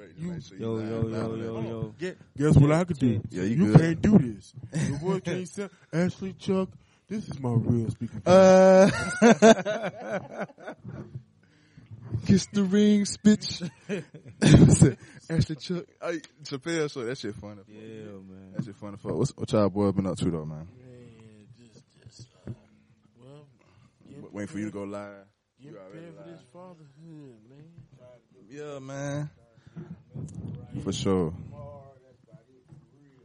straight. You- make sure Yo, you yo, line yo, up, yo, yo. Guess what I could do? Yeah, you you good. can't do this. Your boy can't say, Ashley Chuck, this is my real speaking. Uh, kiss the rings, bitch. Ashley Chuck, I, Chappelle show. That shit funny. Yeah, man. That shit funny. Fuck. What's, what y'all boy been up to though, man? Man, just, just, um, well, Waiting for you to go live. Get You already prepared for lied. this fatherhood, man. Yeah, man. For sure.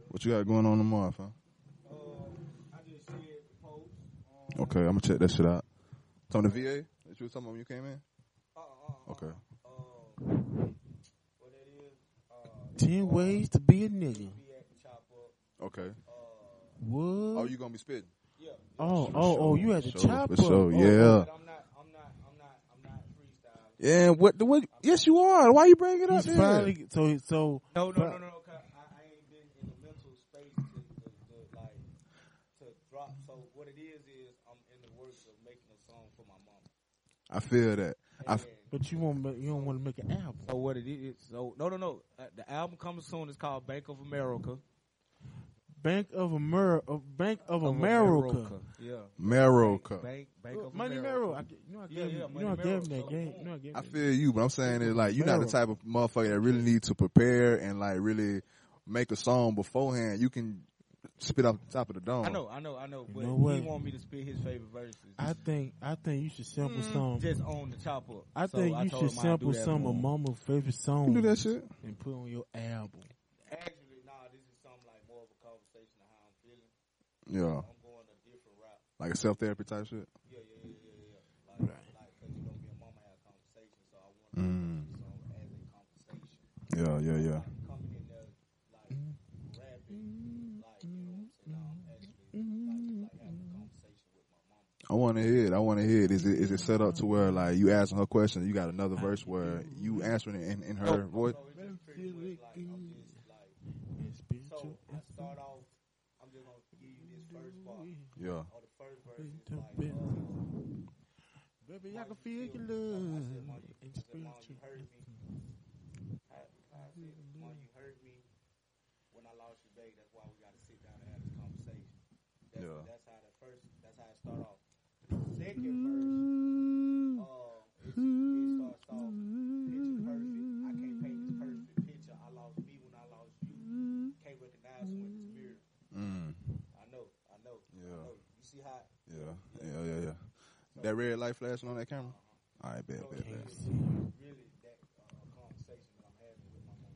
What you got going on tomorrow, fam? Okay, I'm gonna check that shit out. It's on the VA that you was talking when you came in. Okay. Ten ways to be a nigga. Okay. What? Oh, you gonna be spitting? Yeah. Oh, oh, oh, you had to For chopper. For sure. Yeah. I'm not, I'm not, I'm not, I'm not freestyling. Yeah. What? The what? Yes, you are. Why you bring it up? He's finally, so, so, No, no, no, no, no. 'cause I, I ain't been in the mental space to, to, to like to drop. So what it is is I'm in the works of making a song for my mom. I feel that. And f- but you won't, you don't want to make an album. so what it is? So no, no, no. Uh, the album coming soon. It's called Bank of America. Bank of America, Bank of America. Yeah. America. Bank, Bank of Money America. Merrow. I, g- you know, I Yeah, gave, yeah, him- you know, I gave him that game. You know, I gave I feel you, but I'm saying is like you're not the type of motherfucker that really need to prepare and like really make a song beforehand. You can spit off the top of the dome. I know, I know, I know. You But know he what? want me to spit his favorite verses. I think, I think you should sample Mm, some. just on the chopper. I So think you told should sample some for of. Mama's favorite You songs can do that shit. and put on your album. Actually, nah, this is something like more of a conversation of how I'm feeling. Yeah, I'm going a different route. like a self therapy type shit. Yeah, yeah, yeah, yeah, yeah. Like, like, cause you know, me and mama had a conversation, so I want to Mm. the as a conversation. Yeah, yeah, yeah. Like, coming in there, like, rapping, like, you know what I'm saying? Now I'm actually, like, like having a conversation with my mama. I want to hear it. I want to hear it. Is it is it set up to where like you asking her question, you got another verse where you answering it in, in her voice? So it's just pretty much like, I'm just like, And so spiritual. I start off, I'm just gonna give you this first part. Yeah. Or the first verse is like, uh, Baby, I can feel your I love. said, you, I said, Mom, you hurt me. I, I said, Mom, you hurt me when I lost you, babe. That's why we got to sit down and have this conversation. That's, Yeah. that's how the first. That's how it start off. The second verse, uh, it, it starts off picture perfect. I can't paint this perfect picture. I lost me when I lost you. Can't recognize who in the spirit. Mm. I know. I know. I Yeah. know. You see how? Yeah, yeah, yeah, yeah. That red light flashing on that camera. All right, bet, bet, bet. Really, that uh, conversation that I'm having with my mom.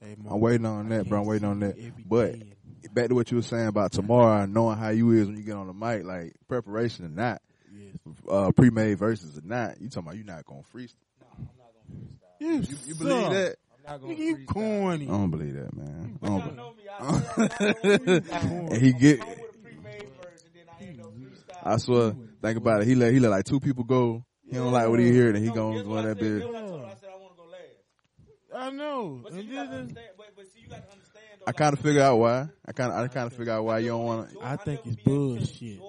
Hey, I'm Mama, waiting on that, bro. I'm waiting on that. But day. back to what you were saying about tomorrow, knowing how you is when you get on the mic, like preparation or not, Yes. uh, pre-made verses or not. You talking about you not gonna freestyle? No, I'm not gonna freestyle. You, You, you believe that? I'm not gonna Nigga, you freestyle. corny. I don't believe that, man. I don't y'all be- know me. I swear I'm not gonna he get- I'm with a pre-made verse, and then I ain't no freestyle. I swear. Think about it. He let he let like two people go. He don't like what he heard, and he No, gonna go what in that said? bitch. I told her? I said I want to go last. I know. But see, you gotta understand. But, but see, you gotta understand. Though, I kind of figure out why. I kind of I kind of figure out why you don't want to, I think it's be able to bullshit.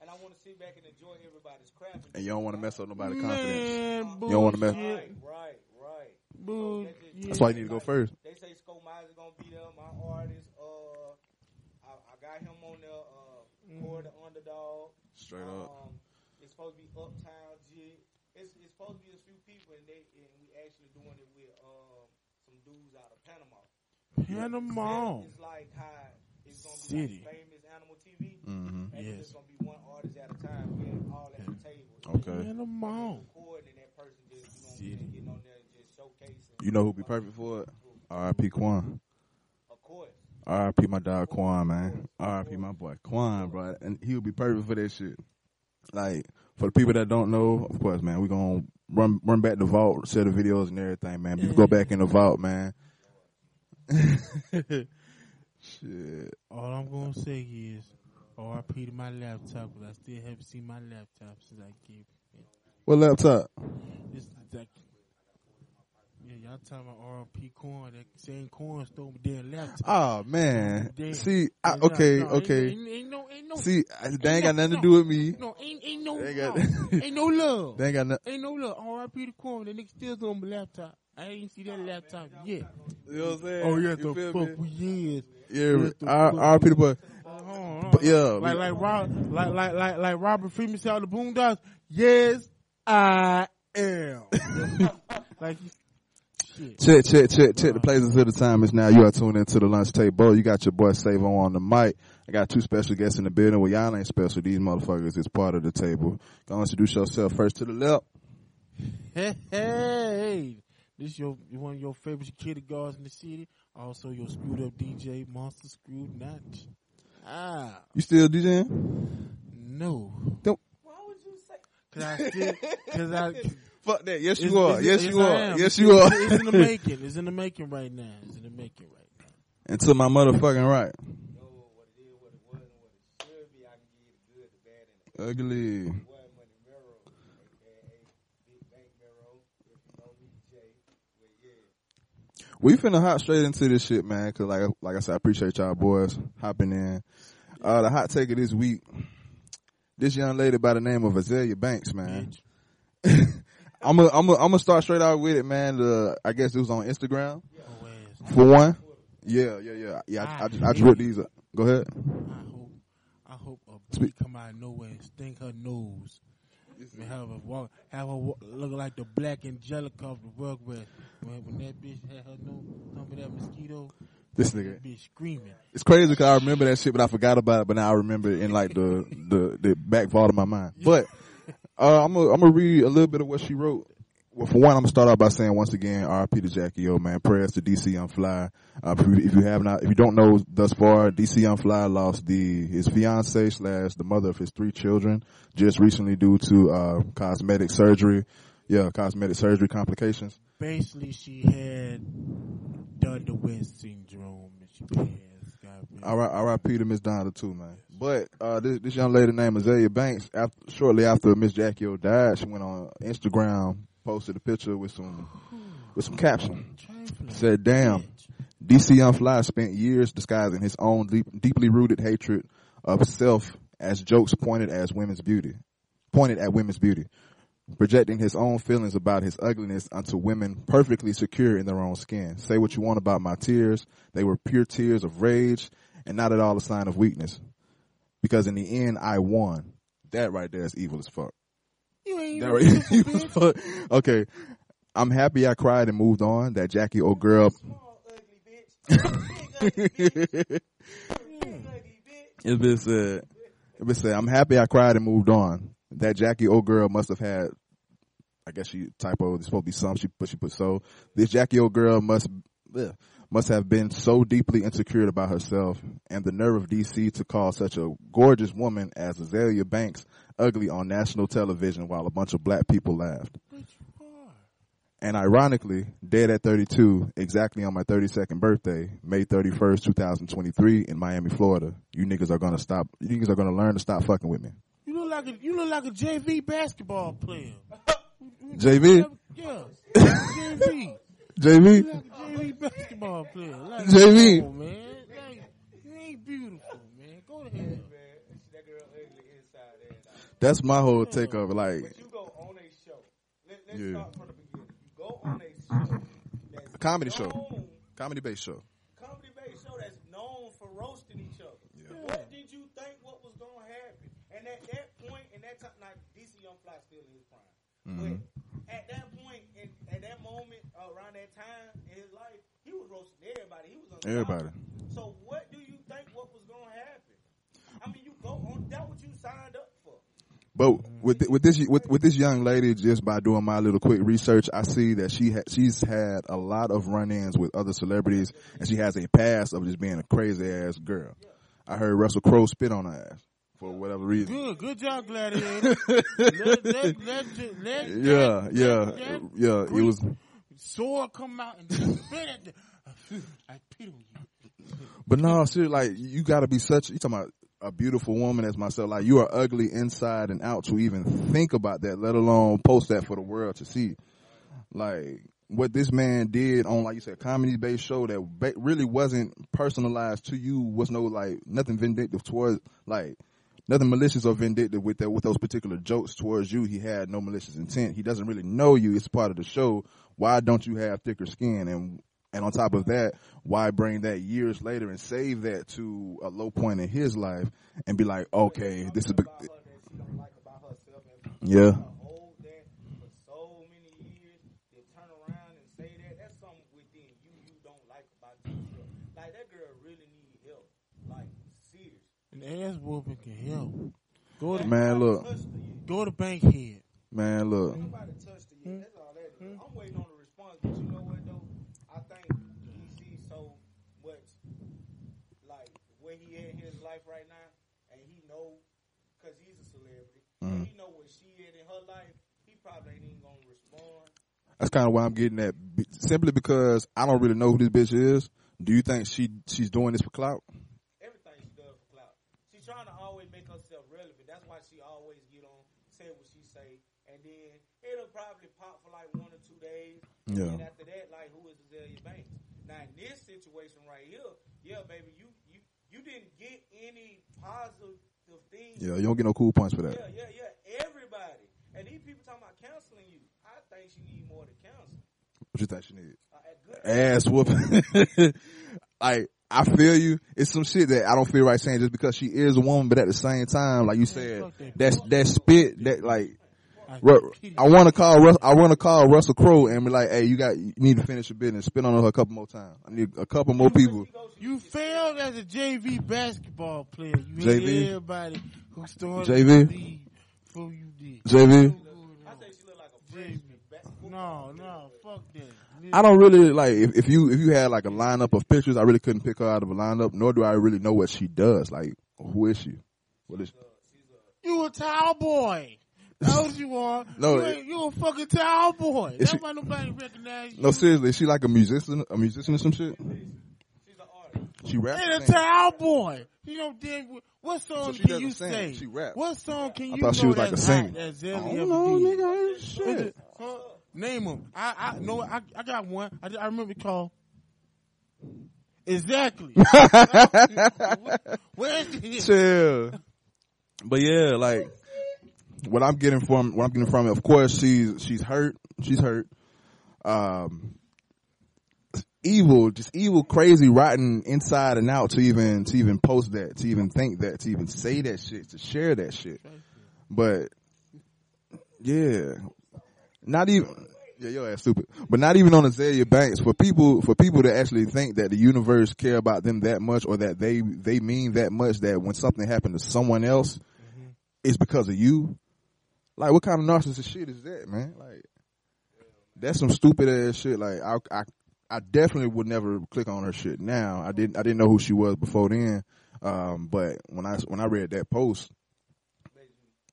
and I want to sit back and enjoy everybody's craft. and you don't want to mess up nobody's confidence. Man, You don't wanna mess- bullshit. Right, right, right. Bull- That's That's why you need to go first. They say Sko Miles is gonna be there. My artist, uh, I, I got him on there. Uh, Core the underdog. Straight up. Um, it's supposed to be Uptown Jig. It's, it's supposed to be a few people, and they and we actually doing it with um some dudes out of Panama. Panama. It's like how it's gonna be City. like famous animal TV. Mm-hmm. And Yes. it's gonna be one artist at a time. We're all at the table. Okay. Panama. Recording that person just you know City. getting on there and just showcasing. You know who'd be perfect for it? R.I.P. Quan. R.I.P. my dog Quan, man. R.I.P. my boy Quan, bro. And he would be perfect for that shit. Like for the people that don't know, of course, man, we gonna run run back the vault, set the videos and everything, man. You go back in the vault, man. shit. All I'm gonna say is, R.I.P. to my laptop, but I still haven't seen my laptop since I gave it. What laptop? This is like, yeah, y'all talking about RP corn? That same corn stole my damn laptop. Oh man. See, I, okay, ain't- okay. Ain't, ain't no, ain't no, See, they ain't got nothing to do with me. no, ain't, ain't no, ain't got- ain't no love. They ain't got nothing. Ain't no love. RP the corn. That nigga still stole my laptop. I ain't see that laptop yet. You know what I'm saying? Oh yeah, the fuck me? we is. Yeah, Yes, the our, fuck our we- people, but Hold on, hold on. But, yeah, like like Rob, like like like like Robert Freeman said on the Boondocks. Yes, I am. like. Check, check, check, check the places of the time is now. You are tuned into the lunch table. You got your boy Savo on the mic. I got two special guests in the building. Well, y'all ain't special. These motherfuckers is part of the table. Go introduce yourself first to the left. Hey, hey, this your one of your favorite security guards in the city. Also, your screwed up DJ, Monster Screwed Notch. Ah, You still DJing? no. Don't- Why would you say? Cause I still, cause I. Fuck that. Yes, you are. Yes, you are. Yes, you are. It's, in the making. It's in the making right now. It's in the making right now. And to my motherfucking right. Know what it is, what it was, and what it should be. I can give you the good, the bad, and the Ugly. One Money Mirror, aka Big Bank Mirror. If you know me, Jay. But yeah. We finna hop straight into this shit, man. Cause like, like I said, I appreciate y'all boys hopping in. Uh, the hot take of this week. This young lady by the name of Azealia Banks, man. Bitch. I'm gonna, I'm gonna, I'm gonna start straight out with it, man. The, I guess it was on Instagram for one. Yeah, yeah, yeah, yeah. I, I, just, I ripped these up. Go ahead. I hope, I hope a bee come out of nowhere and sting her nose. And have her walk, have her walk, look like the black Angelica of the Rugrats. When, when that bitch had her nose under that mosquito, This nigga. bitch screaming. It's crazy because I remember that shit, but I forgot about it. But now I remember it in like the the the back part of my mind. But uh, I'm gonna I'm gonna read a little bit of what she wrote. Well, for one, I'm gonna start off by saying once again, R.P. to Jackie O, man. Prayers to DC Young Fly. Uh, if you- have not, if you don't know thus far, DC Young Fly lost the his fiance slash the mother of his three children just recently due to uh cosmetic surgery. Yeah, cosmetic surgery complications. Basically, she had done the West syndrome and she passed. God bless. R- R.I.P. to Miss Donna too, man. But uh, this this young lady named Azealia Banks, after, shortly after Miss Jackie O died, she went on Instagram, posted a picture with some with some caption. Said, "Damn, DC Young Fly spent years disguising his own deep, deeply rooted hatred of self as jokes pointed as women's beauty, pointed at women's beauty, projecting his own feelings about his ugliness onto women perfectly secure in their own skin. Say what you want about my tears; they were pure tears of rage and not at all a sign of weakness. Because in the end, I won. That right there is evil as fuck. You ain't That right, evil as fuck. Okay, I'm happy I cried and moved on. That Jackie old girl. Small, ugly bitch. Ugly bitch. Big, ugly bitch. It's been said. It's been said. I'm happy I cried and moved on. That Jackie old girl must have had. I guess she typo. It's supposed to be some. She but she put so. This Jackie old girl must ugh, must have been so deeply insecure about herself and the nerve of DC to call such a gorgeous woman as Azealia Banks ugly on national television while a bunch of black people laughed. Bitch, you are. And ironically, dead at 32, exactly on my 32nd birthday, May 31st, 2023, in Miami, Florida. You niggas are gonna stop. You niggas are gonna learn to stop fucking with me. You look like a you look like a JV basketball player. JV, Yeah, JV. JV, You like JV basketball player. Like, JV. come on, man. Like, you ain't beautiful, man. Go to hell. Man, that girl ugly inside and out. that's my whole take of it. Like But you go on a show. Let, let's Yeah. start from the beginning. You go on a show. That's A comedy show. comedy based show. Comedy based show that's known for roasting each other. Yeah. What did you think what was going to happen? And at that point, in that time, like DC Young Fly still in his prime. Mm-hmm. But at that point, in, at that moment, around that time in his life, he was roasting everybody. He was on Everybody. So what do you think what was going to happen? I mean, you go on. That what you signed up for. But with th- with this with with this young lady, just by doing my little quick research, I see that she ha- she's had a lot of run-ins with other celebrities, and she has a past of just being a crazy ass girl. I heard Russell Crowe spit on her ass for whatever reason. Good, good job, Gladiator. let, let, let, let, Yeah, yeah, yeah. It was, sword come out and spit at the. I pity you. but no, seriously, like you got to be such. You talking about a beautiful woman as myself? Like you are ugly inside and out to even think about that, let alone post that for the world to see. Like what this man did on, like you said, comedy based show that ba- really wasn't personalized to you. Was no like nothing vindictive towards like nothing malicious or vindictive with that with those particular jokes towards you. He had no malicious intent. He doesn't really know you. It's part of the show. why don't you have thicker skin? And and on top of that, why bring that years later and save that to a low point in his life and be like, okay, this is a big, about her that she don't like about herself and yeah, hold that for so many years, then turn around and say that. That's something within you you don't like about yourself. Like that girl really need help. Like serious. An ass whooping can help. Go to man, look, Touched her yet. go to Bankhead. man, look, Nobody touched her yet. That's all that is. Hmm? I'm waiting on the response, but you know what though? I think he sees so much like where he at in his life right now, and he know because he's a celebrity, and mm-hmm. he know where she at in her life. He probably ain't even gonna respond. that's kind of why I'm getting that. Be- Simply because I don't really know who this bitch is. Do you think she she's doing this for clout? Everything she does for clout. She's trying to always make herself relevant. That's why she always get on, say what she say, and then it'll probably pop for like one or two days. Yeah. And after that, like who is Azealia Banks? Now in this situation right here, yeah, baby, you you you didn't get any positive things. Yeah, you don't get no cool points for that. yeah, yeah, yeah. Everybody. And these people talking about counseling you. I think she need more to counsel. What you think she needs? Uh, ass whooping. like I feel you. It's some shit that I don't feel right saying just because she is a woman, but at the same time, like you said, that. that's that spit that like. I, want to call Russ. I want to call Russell Crowe and be like, "Hey, you got you need to finish your business. Spit on her a couple more times. I need a couple more people." You failed as a JV basketball player. You JV? everybody who started JV? before you did. JV, I think she look like a JV. No, no, fuck that. I don't really like if, if you if you had like a lineup of pictures, I really couldn't pick her out of a lineup. Nor do I really know what she does. Like, who is she? What is? You a towel boy. That's what you are. No, you, it- ain't, you a fucking towel boy. That's she- why nobody recognize you. No, seriously, is she like a musician? A musician or some shit? She's an artist. She raps. And a or sing? towel boy. You know, then what song she can you sing, say? she raps. What song can I you thought she was like a singer. I don't know, nigga. Shit. huh? Name them. I I know. I I got one. I, I remember called. Exactly. Where's the Chill. But yeah, like what I'm getting from what I'm getting from it, of course she's she's hurt. She's hurt. Um evil, just evil, crazy, rotten inside and out to even to even post that, to even think that, to even say that shit, to share that shit. But yeah. Not even yeah, your ass stupid. But not even on Azealia Banks. For people for people to actually think that the universe care about them that much or that they they mean that much that when something happened to someone else, it's because of you. Like what kind of narcissist shit is that, man? Like that's some stupid ass shit. Like I I I definitely would never click on her shit now. I didn't I didn't know who she was before then. Um but when I when I read that post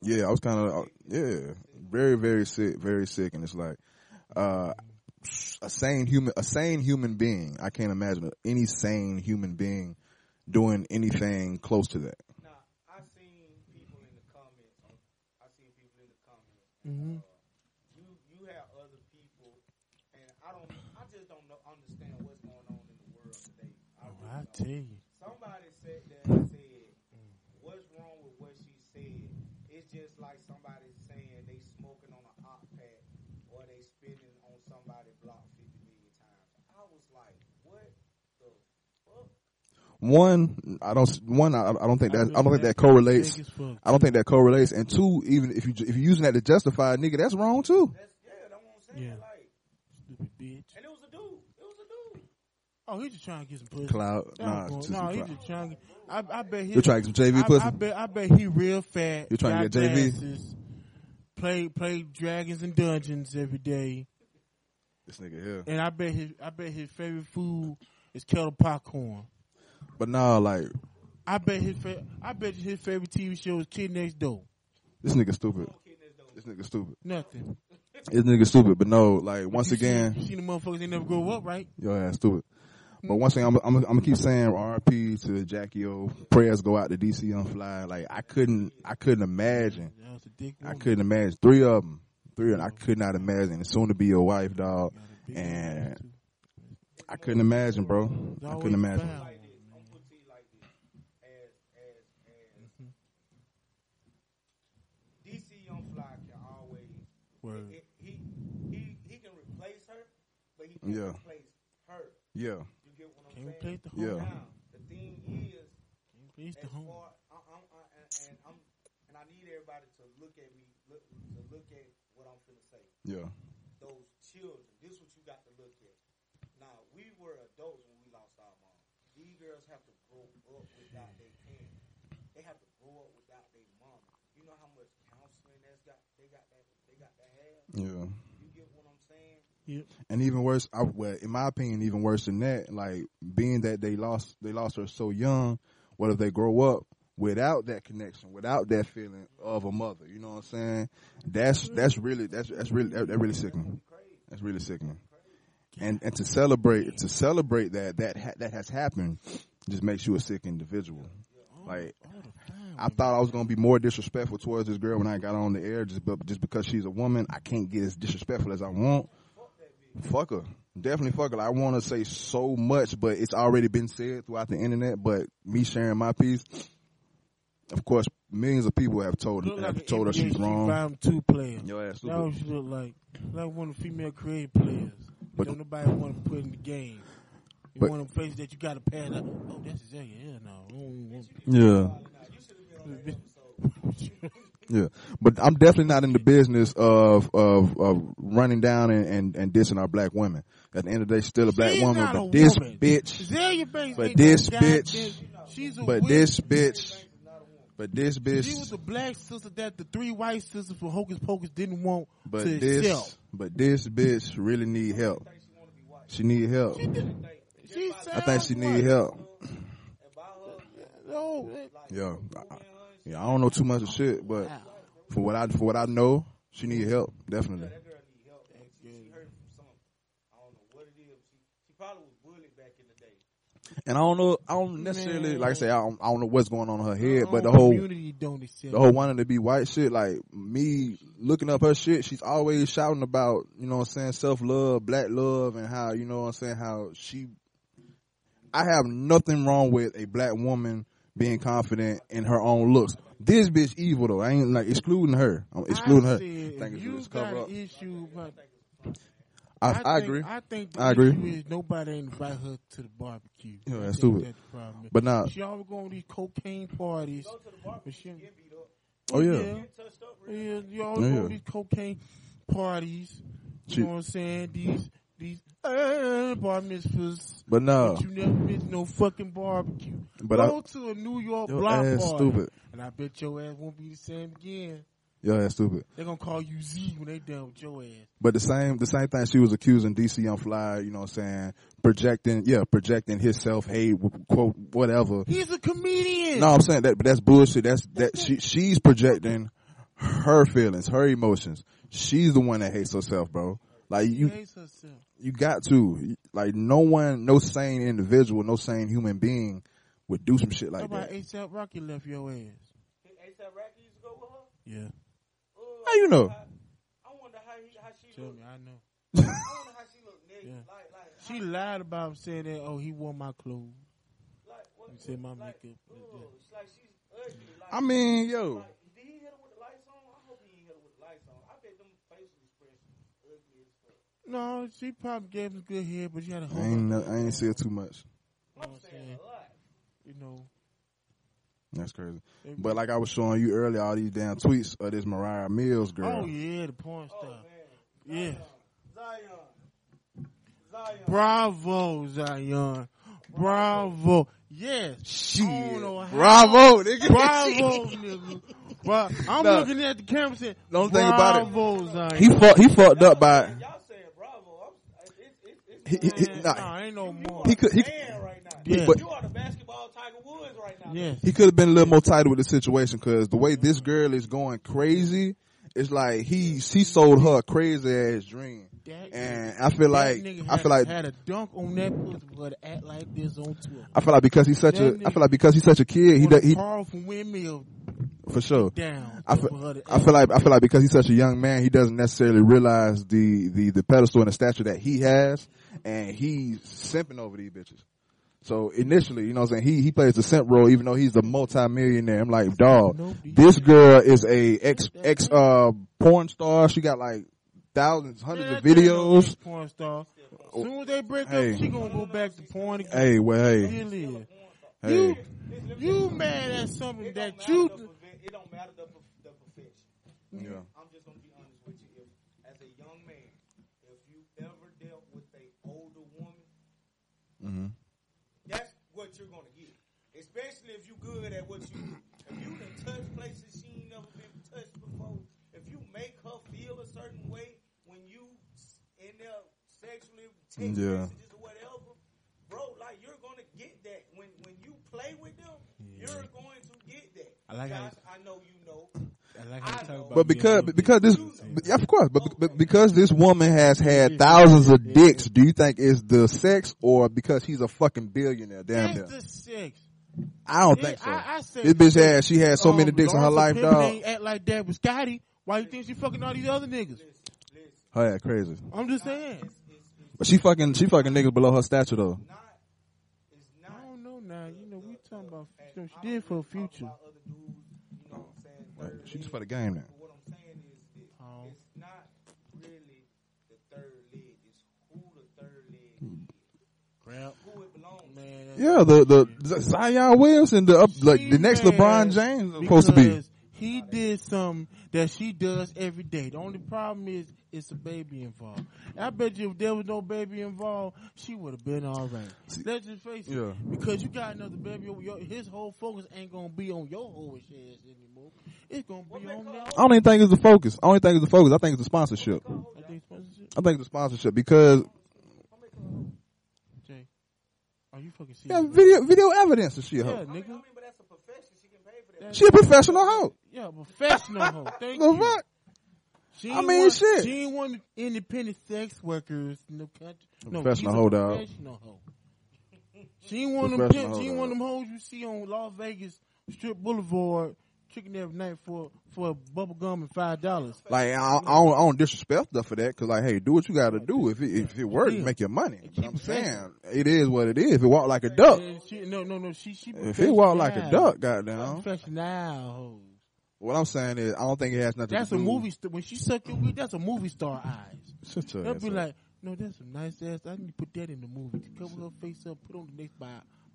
yeah, I was kind of yeah, very very sick, very sick, and it's like uh, a sane human, a sane human being. I can't imagine any sane human being doing anything close to that. Now, I seen people in the comments. On, I seen people in the Mhm. Uh, you you have other people, and I don't. I just don't know, understand what's going on in the world today. I Oh, really I tell you. Somebody said that and said, "What's wrong with what she said?" It's just like somebody saying they smoking on an op pack or they spinning on somebody block fifty million times. I was like, "What the fuck?" One, I don't. One, I, I don't think that. I don't think that correlates. Fuck. I don't think that correlates. And two, even if you if you're using that to justify, nigga, that's wrong too. That's yeah, that's what I'm. Yeah. Like, Stupid bitch. and it was a dude. It was a dude. Oh, he just trying to get some pussy. Cloud, Nah, nah, it's just no, some he just trying. To, I, I bet he. You trying to get some JV I, pussy? I bet. I bet he real fat. You're trying to got get JV? glasses, Play play dragons and dungeons every day, This nigga here. and I bet his. I bet his favorite food is kettle popcorn. But nah, like I bet his. Fa- I bet his favorite TV show is Kid Next Door. this nigga stupid. Kid next door. This nigga stupid. Nothing. This nigga stupid. But no, like once You again, you seen the motherfuckers they never grow up, right? Your ass stupid. But one thing I'm, I'm, I'm gonna keep saying RP to Jackie O. Prayers go out to DC Young Fly. Like I couldn't, I couldn't imagine. That was a. I couldn't imagine three of them. Three of them. I could not imagine. It's soon to be your wife, dog. Got a big And. I couldn't imagine, bro. I couldn't imagine. foul. like this. I'm put to you like this. As as as DC Young Fly can always Word. it, he he he can replace her, but he can't Yeah. replace her. Yeah. You get what I'm Can't saying? replace the Yeah. home. Now, the thing is, Replace the as home. far, I, I'm, I, and, and I'm, and I need everybody to look at me, look, to look at what I'm finna say. Yeah. Those children, this what you got to look at. Now, we were adults when we lost our mom. These girls have to grow up without their parents. They have to grow up without their mom. You know how much counseling that's got, they got that, they got to have. Yeah. You get what I'm saying? Yep. And even worse, I, well, in my opinion, even worse than that, like being that they lost, they lost her so young. What if they grow up without that connection, without that feeling of a mother? You know what I'm saying? That's mm-hmm. that's really that's that's really that, that really sickening. That's really sickening. And and to celebrate to celebrate that that ha- that has happened just makes you a sick individual. Like All the time. I thought I was gonna be more disrespectful towards this girl when I got on the air just be- just because she's a woman. I can't get as disrespectful as I want. Fuck her, definitely fuck her. I want to say so much, but it's already been said throughout the internet. But me sharing my piece, of course, millions of people have told Look have like told her an she's NBA wrong. Round two player. Your ass That stupid. what she look like. Like one of the female creative players. But- But don't nobody want to put in the game. You But- one of them places that you got to pass up. Oh, that's Azealia. Yeah, no. I don't Yeah. Yeah, but I'm definitely not in the business of of, of running down and, and, and dissing our black women. At the end of the day, she's still a black She's woman, but a this woman. bitch, But this bitch- goddamn- She's a but this bitch, but this bitch. She was bitch, the black sister that the three white sisters from Hocus Pocus didn't want but to this, sell. but this bitch really need help. She need help. She I think she need help. No, Yeah, I, yeah. I don't know too much of shit, but for what I for what I know, she need help definitely. That girl need help. And she, she heard from some, I don't know what it is. She, she probably was bullied back in the day. And I don't know, I don't necessarily like I say, I don't, I don't know what's going on in her head, but the whole community don't accept the whole wanting to be white shit, like me looking up her shit, she's always shouting about, you know what I'm saying, self love, black love, and how, you know what I'm saying, how she, I have nothing wrong with a black woman being confident in her own looks. This bitch evil though. I ain't like excluding her. I'm excluding I her. said, Think it's- you it's got cover up. issue, but I, I, think, agree. I think the I agree. issue is nobody invite her to the barbecue. Yeah, that's stupid. That's the problem. But now, she always going to these cocaine parties. Go to the bar, she, get beat up. oh yeah, yeah, Get touched up real yeah, you always Yeah, go yeah. to these cocaine parties. You She- know what I'm saying? These these uh, bar mitzvahs. but no, But you never miss no fucking barbecue. but Go I, to a New York block ass party, stupid. and I bet your ass won't be the same again. Your ass stupid. They're gonna call you Z when they done with your ass. But the same, the same thing she was accusing DC Young Fly, you know what I'm saying, projecting, yeah, projecting his self-hate, quote, whatever. He's a comedian. No, I'm saying that, but that's bullshit. That's, that she, she's projecting her feelings, her emotions. She's the one that hates herself, bro. Like you, you got to. Like no one, no sane individual, no sane human being would do some shit like How about that. ASAP Rocky left your ass? ASAP Rocky used to go with her. Yeah. Uh, How you know? I wonder how he, how she Tell look. me, I know. I wonder how she look naked. Yeah. Like, like, She how, lied about saying that. Oh, he wore my clothes. like, what, He said my like, makeup. ugh, it's like she's ugly. Like, I mean, yo, like, did he hit her with the lights on? I hope he didn't hit her with the lights on. I bet them facial expressions ugly as fuck. No, she probably gave him good hair, but she had a I whole. ain't, no- I ain't see it too much. You know saying? You know. That's crazy. But like I was showing you earlier, all these damn tweets of this Moriah Mills girl. Oh yeah, the porn Oh, star. man. Yeah. Zion. Zion. Bravo, Zion. Bravo. Yes. Shit. I don't know how. Bravo, nigga. Bravo, nigga. Bro, I'm No. looking at the camera saying, The only thing about it- Zion. He fucked. He fucked up by. Y'all saying bravo. I'm, it's, it's, He, it's, he, he, nah, nah, ain't no more. he could. He, right now. Yeah. but- you are the basketball Tiger Woods right now. Yes. he could have been a little more tighter with the situation because the way this girl is going crazy, it's like he he sold her a crazy ass dream, That- and I feel that like nigga I had- feel like had a dunk on that pussy for her to act like this on tour. I feel like because he's such a That I nigga- feel like because he's such a kid, he On do- a he powerful windmill for sure. down. I feel, I feel like I feel like because he's such a young man, he doesn't necessarily realize the the the pedestal and the stature that he has, and he's simping over these bitches. So initially, you know what I'm saying, he he plays the simp role even though he's a multi-millionaire. I'm like, dog, this girl is a ex ex uh porn star. She got like thousands, hundreds of that ain't no videos. porn star. soon as they break Hey. up, she gonna go back to porn again. Hey, well, hey, hey. You, you mad at something that you. Matter the perfe- it don't matter the, perf- the perfection. Yeah. I'm just gonna be honest with you. If, as a young man, if you ever dealt with a older woman, mm-hmm. that's what you're gonna get. Especially if you good at what you do. If you can touch places she ain't never been touched before, if you make her feel a certain way when you s- in there sexually text Yeah. messages or whatever, bro, like you're gonna get that. When when you play with them, you're going to get that. I like how- Josh, I know you know. I like how you I talk know. about But because because this, of course, but, but because this woman has had thousands of dicks, do you think it's the sex or because he's a fucking billionaire? Damn It's the sex. I don't Yeah, think so. I- I this bitch had she had so Um, many dicks in her life, dog. ain't act like that with Scotty. Why you think she fucking all these other niggas? Oh yeah, crazy. I'm just saying. But she fucking she fucking niggas below her stature though. I don't know now. You know, we talking about you know, she did for the future. About other dudes, you know what I'm saying? Third She just for the game now. But what I'm saying is, it, Oh. it's not really the third leg. It's who the third leg is, Crap. who it belongs to. Man, that's- Yeah, the the Zion Williamson, the up like the next LeBron James supposed to be. He did something that she does every day. The only problem is it's a baby involved. I bet you if there was no baby involved, she would have been all right. Let's just face it. Yeah. Because you got another baby over your, his whole focus ain't gonna be on your whole ass anymore. It's gonna be on that. I don't even think it's the focus. I don't even think it's the focus. I think it's the sponsorship. I think sponsorship. I think it's the sponsorship because are you fucking serious? yeah, video video evidence and shit. Yeah, hoe. I mean, nigga. but that's a profession. She can pay for that. She a professional hoe. Yeah, professional hoe. Thank The you. fuck? She I mean, want, shit. She ain't want independent sex workers in the country. No, Professional she's a hoe, dog. Professional hoe. She ain't one of them. Pimp- She hoe, ain't one of them hoes you see on Las Vegas Strip Boulevard, tricking every night for for bubble gum and five dollars. Like I, I don't I don't disrespect stuff for that because like hey, do what you got to do. If it if it works, Yeah. make your money. But I'm saying it is what it is. If it walk like a duck, she, no, no, no. She she. if it walk like a duck, goddamn. Professional hoes. What I'm saying is I don't think it has nothing That's to a movie. St- when she suck your dick, that's a movie star eyes. Shut your They'll be up. like, no, that's a nice ass. I need to put that in the movie. To cover her face up, put on the next bi-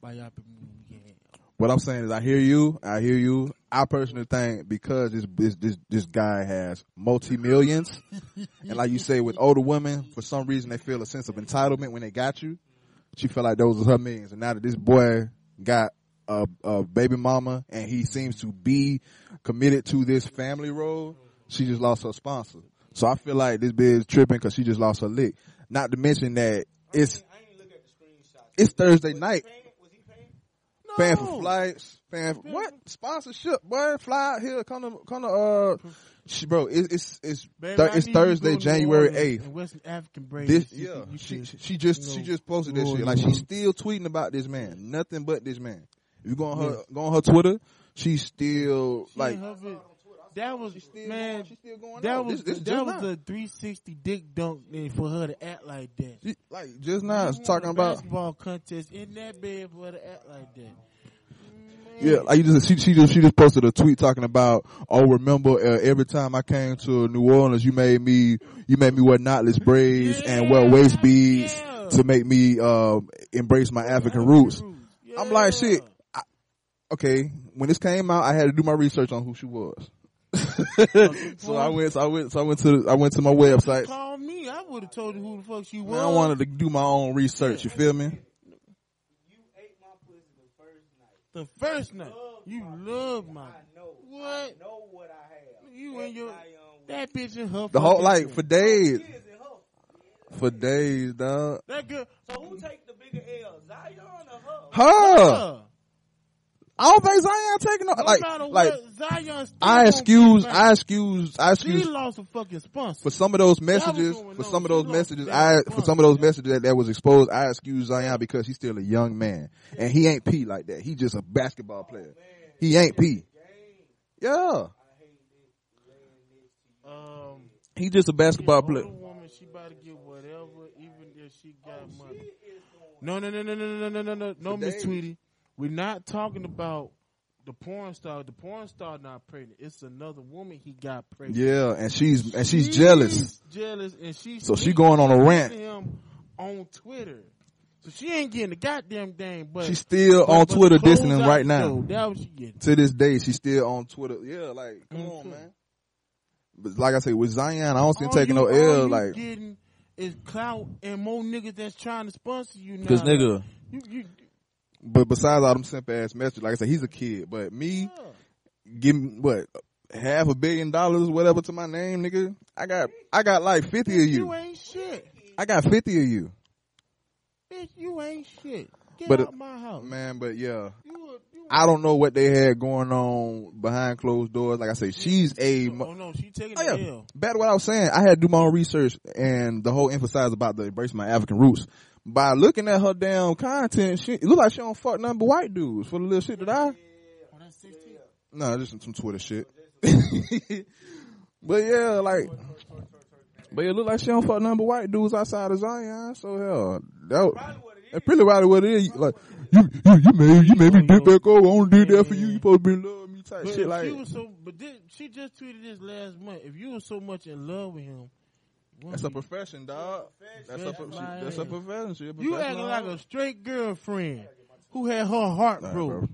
biopic movie have. What I'm saying is, I hear you. I hear you. I personally think because this this this, this guy has multi millions, and like you say, with older women, for some reason they feel a sense of entitlement when they got you. She felt like those are her millions, and now that this boy got a, a baby mama and he seems to be committed to this family role, she just lost her sponsor. So I feel like this bitch is tripping because she just lost her lick. Not to mention that it's it's Thursday night. He paying? Was he paying? Paying No. for flights, paying for what sponsorship? Boy, fly out here, come to, come to, uh, she, bro, it, it's it's Baby, thir- I it's need you to go Thursday, January Orleans eighth. and Western African braids. This, yeah, can- you she can- she just you she just posted this shit. Like she's still tweeting about this man, nothing but this man. If you go on her go on her Twitter, she's still She like ain't that was still man. going, she's still going That out. was this, this that was now. a 360 dick dunk for her to act like that. She- like just now talking about basketball contest in that bed for her to act like that. Yeah, like you just she she just she just posted a tweet talking about oh remember uh, every time I came to New Orleans you made me you made me wear knotless braids and wear waist beads Yeah. to make me uh, embrace my African roots. I'm like shit. I, okay, when this came out, I had to do my research on who she was. so I went, so I went, so I went to, I went to my website. Call me. I would have told you who the fuck she was. Man, I wanted to do my own research. You feel me? You ate my pussy the first night. The first night. Love You my love my I know. What? I know what I have. You and your- my young that bitch in her. The whole fucking like for days, Kids in her. for days, dog. that girl. So who take the bigger L, Zion or her? Her. Her. I don't think Zion taking no, No like, matter like what, Zion I excuse, I excuse, I She excuse lost a fucking sponsor. for some of those messages, for some of those messages, I, for some of those messages that, that was exposed, I excuse Zion because he's still a young man. And he ain't P like that. He just a basketball player. He ain't P. Yeah. Um, He just a basketball player. woman, she about to get whatever, even if she got money. No, no, no, no, no, no, no, no, no, no, Miss. Tweety. We're not talking about the porn star. The porn star not pregnant. It's another woman he got pregnant. Yeah, and she's, and she's jealous. jealous, and she's So she going on a rant. him on Twitter. So she ain't getting the goddamn thing, but She's still but- on but Twitter close dissing him right now. though, That what she getting. To this day, she's still on Twitter. Yeah, like come on, man. But like I say, with Zion, I don't see him taking you- no all L. you Like, getting is clout and more niggas that's trying to sponsor you now. cause nigga. you, you, But besides all them simple ass messages, like I said, he's a kid. But me, yeah. give me what half a billion dollars, whatever, to my name, nigga. I got, I got like fifty of you you. ain't shit. I got fifty of you, Bitch, you ain't shit. Get But, uh, out my house. man. But yeah, You a- you I don't know what they had going on behind closed doors. Like I say, she's a. Oh no, she taking Oh, the yeah. Back to what I was saying, I had to do my own research and the whole emphasize about the embrace my African roots. By looking at her damn content, she it look like she don't fuck nothing but white dudes for the little shit that I. That's 16. No, just some, some Twitter shit. but yeah, like, but it look like she don't fuck nothing but white dudes outside of Zion. So hell, that that's pretty probably what it is. Like, you you you made you made me dip back over. I only did that for you. You supposed to be in love me type But shit. Like, she was so, but this, she just tweeted this last month. If you were so much in love with him, that's a profession, dog. That's a That's pro- she- that's a profession. She a you acting like a straight girlfriend who had her heart Nah, broke. bro.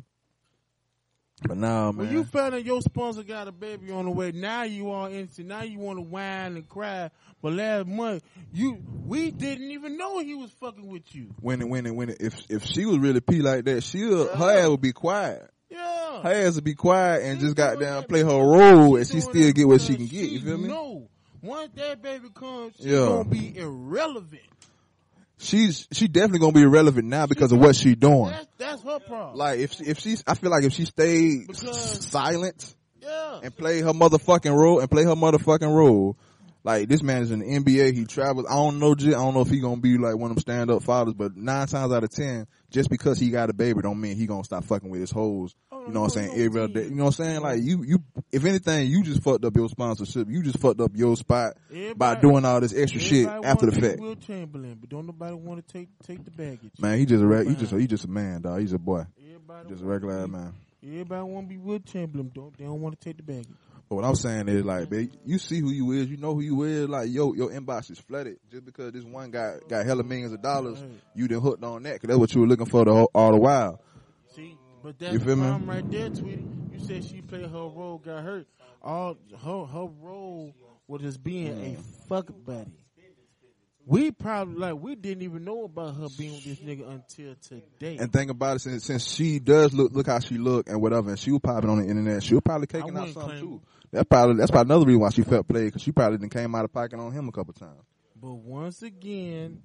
But now, man. When you found out your sponsor got a baby on the way, now you all innocent. Now you want to whine and cry. But last month, you we didn't even know he was fucking with you. when it, when it, when it, if if she was really pee like that, she'll uh, her ass would be quiet. Yeah. Her ass would be quiet and She just doing down that play her role, and she doing still that get what she because can get. You feel me? know once that baby comes, she's Yeah. gonna be irrelevant. She's she definitely gonna be irrelevant now because of what she doing. That's that's her problem. Like if she, if she's, I feel like if she stayed Because- silent yeah. and play her motherfucking role and play her motherfucking role. Like this man is in the NBA. He travels. I don't know. J- I don't know if he gonna be like one of them stand up fathers. But nine times out of ten, just because he got a baby, don't mean he gonna stop fucking with his hoes. Oh, You know what I'm saying? Every other day. You know what I'm saying? Like you, you. If anything, you just fucked up your sponsorship. You just fucked up your spot by doing all this extra shit after the fact. Wilt Chamberlain, but don't nobody want to take take the baggage. Man, he just a reg- he just he just a man, dog. He's a boy, Everybody just a regular be- man. Everybody want to be Wilt Chamberlain. Don't they don't want to take the baggage? But what I'm saying is like, babe, you see who you is, you know who you is. Like, yo, your inbox is flooded just because this one guy got hella millions of dollars. You done hooked on that because that's what you were looking for the whole, all the while. See, but that's You the feel me? right there, Tweety. You said she played her role, got hurt. All her her role was just being a mm. fuck buddy. We probably like we didn't even know about her being with this nigga until today. And think about it, since since she does look look how she look and whatever, and she was popping on the internet, she was probably caking out something too. That's probably that's probably another reason why she felt played because she probably done came out of pocket on him a couple times. but once again,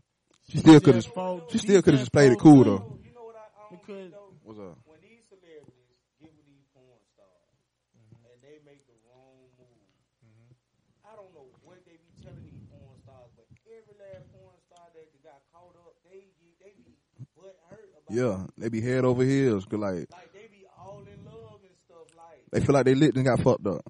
She still could have fault- she still could have just played it cool though. You know what I, I don't Because- think? What's up? When these celebrities get with these porn stars mm-hmm. and they make the wrong move, mm-hmm. I don't know what they be telling these porn stars, but every last porn star that got caught up, they get- they be butt hurt about Yeah, they be head over heels. Cause like Like they be all in love and stuff. Like they feel like they lit and got fucked up.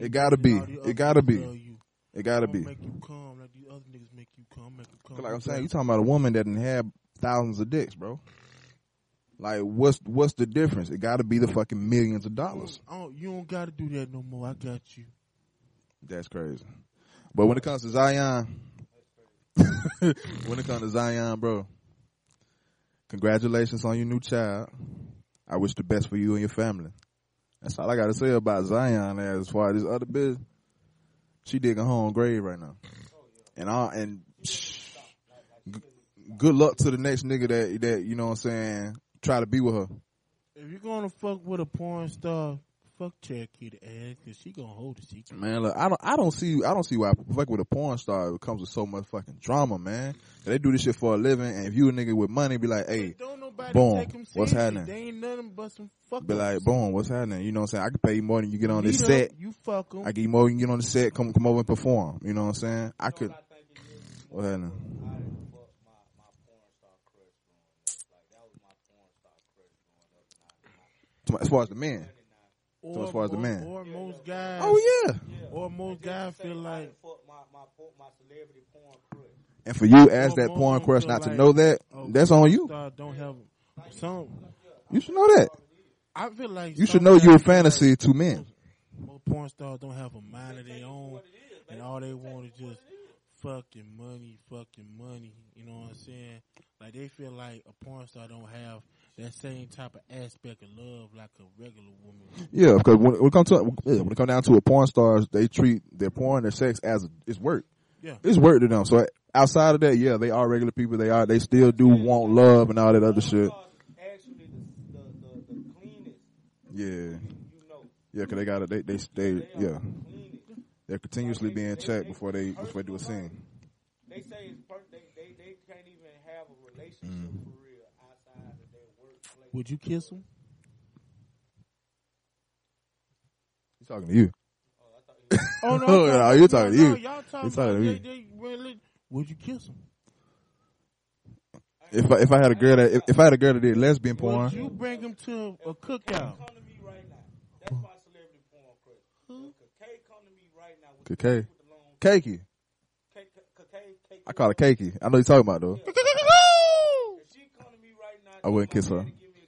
It gotta be. than all these It gotta be. It gotta be. Make you come like other niggas make you come. Make you come. Like I'm saying, you talking about a woman that didn't have thousands of dicks, bro. Like, what's what's the difference? It got to be the fucking millions of oh, dollars. I don't- you don't gotta do that no more. I got you. That's crazy. But when it comes to Zion, when it comes to Zion, bro, congratulations on your new child. I wish the best for you and your family. That's all I got to say about Zion. As far as this other business, she digging her own grave right now, and all and good luck to the next nigga that that you know what I'm saying try to be with her. If you're gonna fuck with a porn star, fuck Cherokee D'Ass, cause she gonna hold the secret. Man, look, I don't, I don't see, I don't see why fuck with a porn star it comes with so much fucking drama, man. They do this shit for a living, and if you a nigga with money, be like, hey, Don't nobody boom, take them what's happening? They ain't nothing but some fuck be like, boom, what's happening? You know what I'm saying? I can pay you more than you get on this Meet set. up, you fuck them. I get you more than you get on the set. Come, come over and perform. You know what I'm saying? I could. I think What happening? I didn't fuck my, my porn star crush growing up. Like that was my porn star crush growing up. And As far as the man. Or, as far as the man. or most guys, Oh yeah. or most guys feel like my my my celebrity porn crush. And for you, as that porn don't crush, not to like, know that, oh, that's on you. Don't have some. You should know that. I feel like You should know guys you're a like fantasy to men. Most porn stars don't have a mind of their own, and all they want is just fucking money, fucking money. You know what I'm saying? Like they feel like a porn star don't have that same type of aspect of love like a regular woman. Yeah, because when, when it comes to yeah, when it comes down to a porn stars, they treat their porn, their sex as a, it's work. Yeah. It's work to them. So outside of that, yeah, they are regular people. They are. They still do want love and all that other shit. Actually, the, the, the, the cleanest, Yeah, you know. yeah, because they got to They they they They yeah. the. They're continuously being checked before they before they do a scene. They say it's per- they, they, they can't even have a relationship Mm. for real outside of their workplace. Would you kiss him? He's talking to you. Oh no, Oh, I'm no, you talking to you. y'all talking talking to me. they, they really, Would you kiss him? If I, if I had a girl that if, if I had a girl that did lesbian Would porn, you bring him to a cookout? Come to me right now. That's my celebrity porn crush. Kay come to me right now with, Kay. with cakey. I call her cakey. I know you're talking about though. If she come to me right now, I wouldn't kiss my her.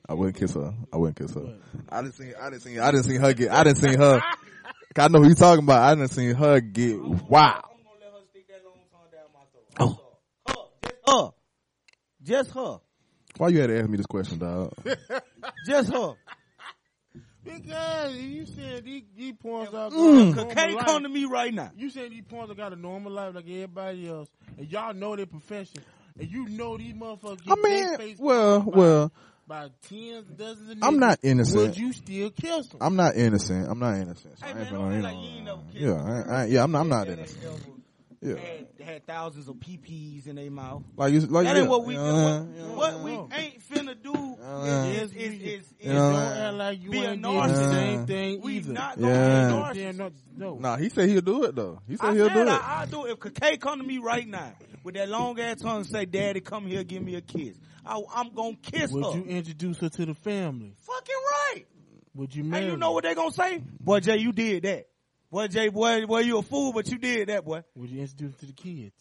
Man to give me a I wouldn't kiss her. I wouldn't kiss her. I didn't see. I didn't see. I didn't see her get. I didn't see her. I know who you talking about. I didn't see her get wow. I'm gonna let her stick that long tongue down my throat. Oh. Her, just her, just her, Why you had to ask me this question, dog? just her. Because you said these, these porn stars Mm. got a Kay normal come to me right now. You said these porn stars got a normal life like everybody else, and y'all know their profession, and you know these motherfuckers I get their mean, face well, by, well, by tens, dozens of I'm not innocent. Would you still kiss them? I'm not innocent. I'm not innocent. So Hey, I ain't man, finna, don't you like you ain't know, never kissed yeah, a I, I, yeah, I'm not, I'm not innocent. Yeah, Had, had thousands of PPs in their mouth. like you, like That yeah, what we. yeah, what, yeah, what yeah. we ain't finna do Yeah. is, is, is, is, Yeah. Don't like you Be a ain't did the narcissist. same thing we either. not Yeah. gonna be Yeah, narcissists. no, uh, no. Nah, he said he'll do it though. He said I he'll said do it. I, I'll do it. If Kay come to me right now with that long ass tongue and say, "Daddy, come here, give me a kiss," I, I'm gonna kiss Would her. Would you introduce her to the family? Fucking right. Would you marry? And you know what they gonna say? Boy, Jay, you did that. Boy, Jay, boy, boy, you a fool, but you did that, boy. Would you introduce her to the kids?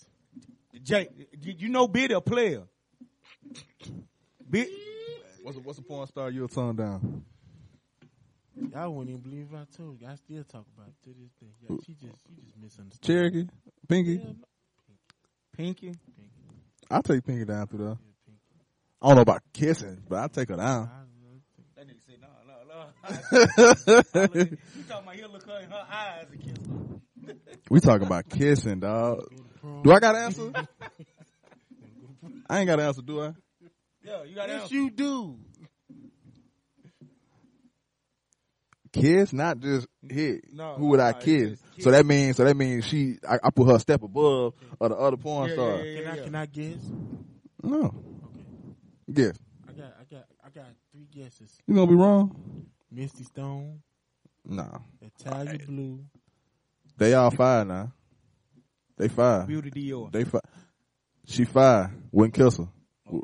Jay, you, you know, Biddy a player. Bid, What's a, what's a porn star you'll turn down? Y'all wouldn't even believe if I told you. I still talk about it to this day. Yeah, she just, she just misunderstood. Cherokee, Pinky. Yeah, no, Pinky. I'll take Pinky down through there. yeah, Pinky. I don't know about kissing, but I'll take her down. I don't know. That nigga said, no, no, no. you talking about he'll look her in her eyes and kiss her. we talking about kissing, dog. Go to prom. Do I got to answer? I ain't got to answer, do I? Yeah, you got Yes, that. you do. Kiss, not just hit. No, Who would no, I kiss? kiss. So that means, so that means she, I, I put her a step above or the other porn Yeah, star. yeah, yeah, Can I, yeah. can I guess? No, Okay. guess. I got, I got, I got three guesses. You gonna be wrong? Misty Stone, Nah, Italia Blue, they all five now. They five. Beauty Dior. They five. She five. Wouldn't kiss her.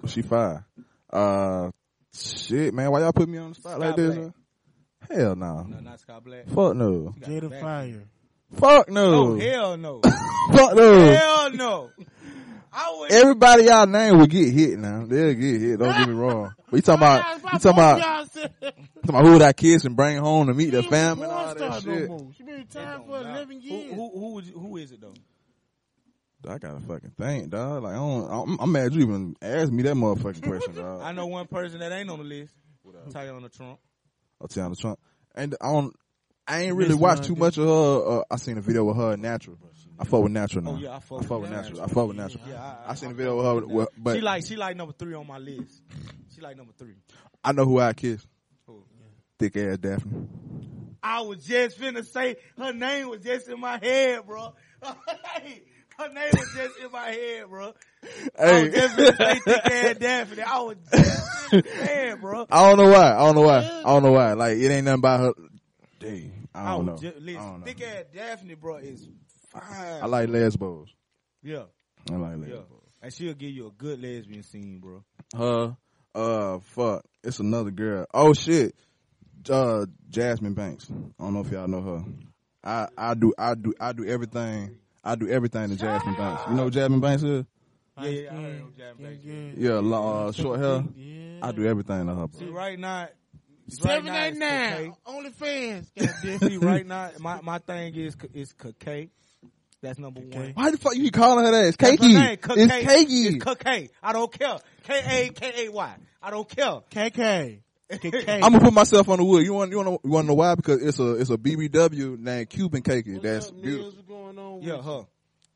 She five. Uh, shit, man. Why y'all put me on the spot like Sky this? Black. Hell no. No, not Scott Black. Fuck no. She Jada. Fire. Fuck no. Oh, no. hell no. Fuck no. hell no. I would. Everybody y'all name will get hit now. They'll get hit. Don't get me wrong. But you talking about you talking about, Y'all talking about who would I kiss and bring home to meet their She ain't a family and all that shit. more. She been It retired for matter. eleven years. Who, who, who, would you- who is it though? I gotta fucking think, dog. Like I don't, I'm, I'm mad you even asked me that motherfucking question, dog. I know one person that ain't on the list. Teanna Trump. Or Teanna Trump. And I don't, I ain't really watched too much of her. Uh, I seen a video with her Natural. I fuck with Natural now. Oh yeah, I fuck, I fuck with Natural. I fuck with Natural. Yeah, I, I seen a video with her, with, but she like she like number three on my list. She like number three. I know who I kiss. Who? Thick ass Daphne. I was just finna say her name was just in my head, bro. her name was just in my head, bro. I was just finna say thick ass Daphne. I was just in my head, bro. I don't know why. I don't know why. I don't know why. Like it ain't nothing about her. Dang, I I don't know. was just, I listen, don't know. thick ass Daphne, bro, is fine. I like lesbos. yeah, I like yeah. lesbos. And she'll give you a good lesbian scene, bro. Her, uh, fuck. It's another girl. Oh shit. Uh, Jasmine Banks. I don't know if y'all know her. I, I do, I do, I do everything. I do everything to Jasmine Banks. You know who Jasmine Banks is? Yeah, yeah, I heard of Jasmine Banks. Yeah, lo- uh, short hair. Yeah. I do everything to her. See, Bro. right now, right Seven now ninety it's nine. Only fans. See, right now, my, my thing is is Kay. That's number Okay. one. Why the fuck you keep calling her that? It's That's her cakey. It's Kakay. cakey. It's Kakay. I don't care. K A K A Y. I don't care. KK. KK. I'm gonna put myself on the wood. You want you want to, you want to know why? Because it's a it's a BBW named Cuban Cakey. What's That's up, beautiful. What's going on? Yeah, with her.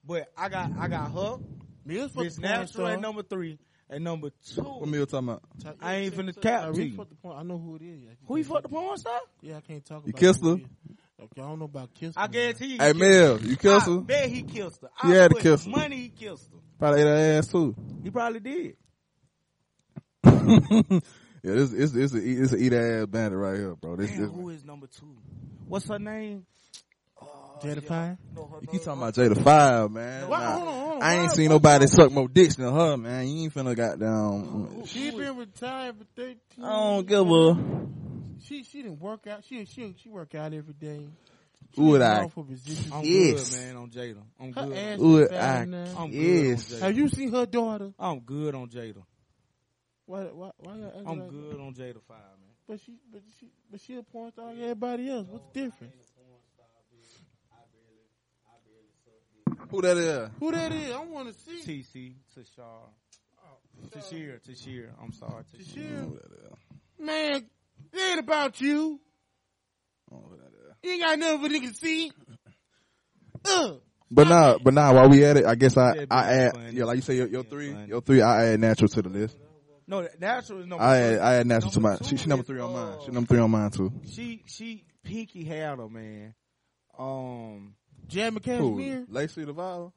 But I got I got her. Mills fucked Miss the Natural star. at number three. And number two, What two. meal talking about? I ain't yeah, finna cap to you. fucked the porn- I know who it is. Who you can't- fucked the porn star? Yeah, I can't talk You about kissed her? It is. Okay, I don't know about kissing. I guarantee you. Hey he Mel, you kissed I her? bet he kissed her. He had to put kiss her. Money he kissed her. Probably ate her ass too. He probably did. Yeah, this it's it's a it's a eat ass bandit right here, bro. This Damn, this. who is number two? What's her name? Oh, Jada yeah. Fine? No, her You keep talking about Jada Fire, man. Why- Nah, hold on, hold on. I ain't Why- seen why- nobody suck more dicks than her, man. You ain't finna goddamn. She been retired for 13 I don't give a. She she didn't work out. She she she work out every day. She Would I? For positions. I'm Yes. good, man, on Jada. I'm Her good. ass Would I? now. I'm Yes. good Have you seen her daughter? I'm good on Jada. Why why why? I'm like- good on Jada Fire, man. But she but she but she a porn star like everybody else. What's the difference? Who that is? Who that is? I want to see. TC, Tashar. Oh, Tashir, Tashir. I'm sorry, Tashir. Tashir. Who that is? Man, it ain't about you. I don't know who that is. You ain't got nothing for niggas to see. Uh, But now, but now, while we at it, I guess I Yeah, I add funny. yeah, like you say, your, your three, funny. your three, I add natural to the list. No, natural is number I three. add I add natural to Number mine. two She, she number three on mine. She uh, number three on mine too. She she pinky had her man. Um Jam Who? Cashmere. Lacey Duvalle.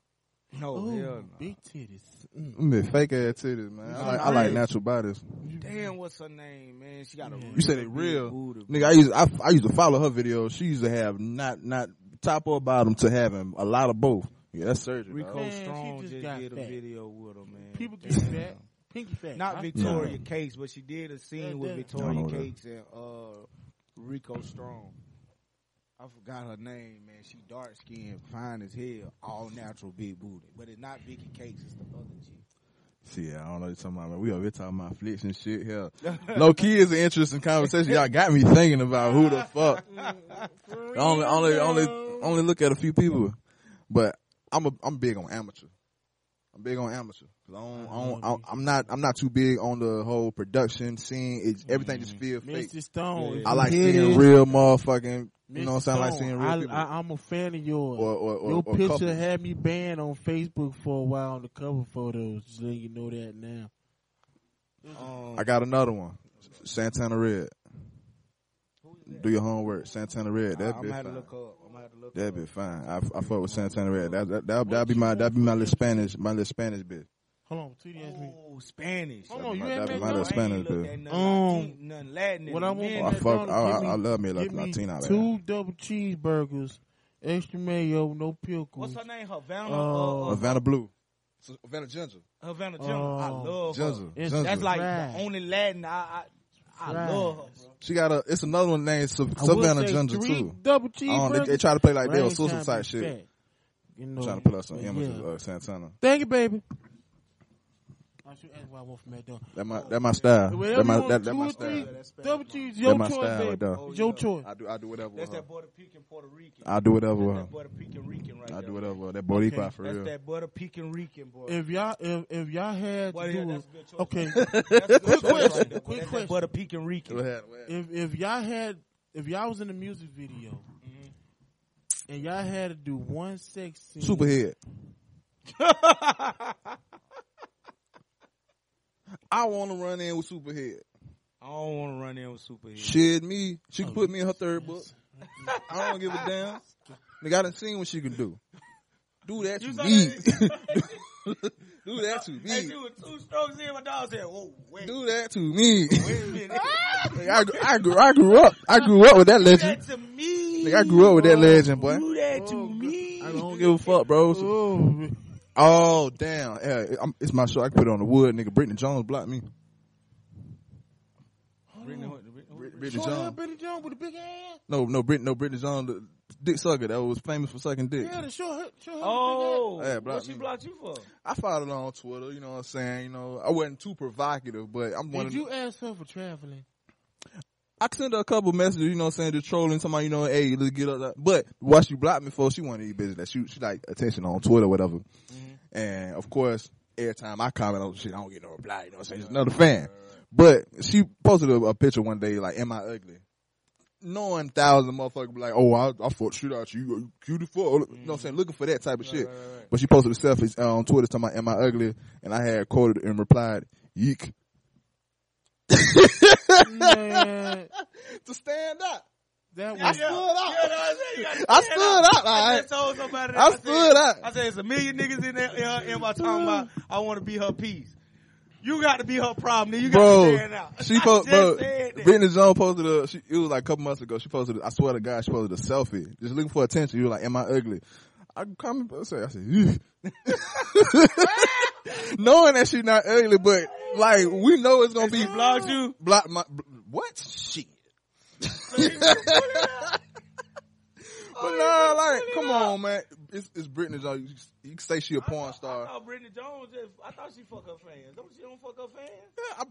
No Ooh, hell no. big titties. Mm. Them big fake ass titties, man. I like, I like natural bodies. Damn, what's her name, man? She got a You You said it real, booty. nigga. I used I, I used to follow her videos. She used to have not not top or bottom to having a lot of both. Yeah, that's surgery. Rico dog. Man, she Strong just just, got did a fat. video with her, man. People get Damn. fat. Pinky fat. Not I- Victoria Cakes, but she did a scene with that- I Victoria don't know that. Cakes and uh Rico Strong. I forgot her name, man. She dark skinned, fine as hell, all natural, big booty. But it's not Vicky Cakes, it's the other chick. See, I don't know what you're talking about, man. We over here talking about flicks and shit here. Low key is an interesting conversation. Y'all got me thinking about who the fuck. Only, only, only, only look at a few people, but I'm a, I'm big on amateur. I'm big on amateur. I don't, I don't, I don't, I'm not, I'm not too big on the whole production scene. It's, everything just feel fake. Mr. Stone. Yeah. I like seeing real motherfucking, you know what I'm saying? I like Stone, seeing real I, people. I, I'm a fan of yours. or, or, or, Your or picture couples. had me banned on Facebook for a while on the cover photos. Just letting you know that now. Um, I got another one. Santana Red. Do your homework. Santana Red. That I'm be gonna have to fine. look up. I'm gonna have to look That up. be fine. I, I fuck with Santana Red. That that that that'll be my that'll be my little Spanish my little Spanish bit. Hold on, Tweety asked me. Oh, Spanish. Hold on, you That had be me my at little? Spanish I ain't at Um, nothing, nothing Latin What I a want minute. I fuck. I, I, me- I love me like Give me Latina. man. two double cheeseburgers, extra mayo, no pickles. What's her name? Havana. Uh, Uh, Havana Blue. Havana Ginger. Havana Ginger. I Oh. love Ginger. her. Ginger. That's like Right. the only Latin I I, I Right. love her. bro. She got a. It's another one named Sa- I Savannah Ginger too. Double I don't, they, cheeseburgers. they try to play like they I were ain't social trying to shit. You know, Trying to put up some but images yeah. of uh, Santana. Thank you, baby. I should ask what I want from that my that my style. Whatever That my you that, that my or three style. double cheese, That your my choice, style baby. right. Oh, It's your yeah. choice. I do I do whatever That's that butter pecan Puerto Rican. I do whatever That's that butter pecan Rican right I do whatever. with. That Boricua Okay. for That's real. that butter pecan Rican boy. If y'all, if, if y'all had to do that's it, a good choice. okay. That's a good Quick question, quick question. that butter pecan Rican. Go ahead. If if y'all had, if y'all was in a music video, Mm-hmm. and y'all had to do one sex scene, Superhead. I want to run in with Superhead. I don't want to run in with superheroes. Shit, me. She can Oh, put me in her third book. I don't give a damn. Nigga, I done seen what she can do. Do that to You saw me. that? do that to Hey, me. you were two strokes in, my dog said, "Whoa, wait, Do that to me. wait a minute." I, I, grew, I grew up. I grew up with that Do legend. that to me. Nigga, I grew up with that legend, boy. Do that to Oh, me. I don't give a fuck, bro. Oh, Oh, damn. Yeah, I'm, it's my show. I can put it on the wood, nigga. Brittany Jones blocked me. Brittany, Brittany short Jones. Benny Jones with a big ass. No, no, Brit, no, Brittany Jones, the dick sucker that was famous for sucking dick. Yeah, the short hair, short hair. Oh, Yeah, block what she me. blocked you for? I followed her on Twitter, you know what I'm saying? You know, I wasn't too provocative, but I'm with one a of. Did you ask her for traveling? I sent her a couple messages, you know what I'm saying, just trolling somebody, you know, hey, let's get up. But what she blocked me for, she wanted to be busy. That she, she like attention on Twitter or whatever. And of course, every time I comment on shit, I don't get no reply, you know what I'm saying? Another fan. But she posted a, a picture one day, like, am I ugly? Knowing thousand motherfuckers be like, oh, I, I fought shit out you, you cute as fuck. You know what I'm saying? Looking for that type of shit. But she posted a selfie uh, on Twitter talking about, am I ugly? And I had quoted and replied, yeek. Man, To stand up. that I stood up. you know what I'm saying? You I stood up, I alright. told somebody that. I said- stood up. I said, it's a million niggas in there, in her inbox talking about, I want to be her piece. You got to be her problem, then you got Bro, to stand out. she I posted, bro. Brittany Jones posted a, she, it was like a couple months ago, she posted, I swear to God, she posted a selfie, just looking for attention. You were like, am I ugly? I comment, I said, I said, knowing that she's not ugly, but like, we know it's gonna be. she blocked you? Block my, what? Shit. But oh, nah, like, come on, man. It's, it's Brittany Jones. You, you can say she a porn I star. thought Brittany Jones just, I thought she fuck her fans. Don't she don't fuck her fans? Yeah,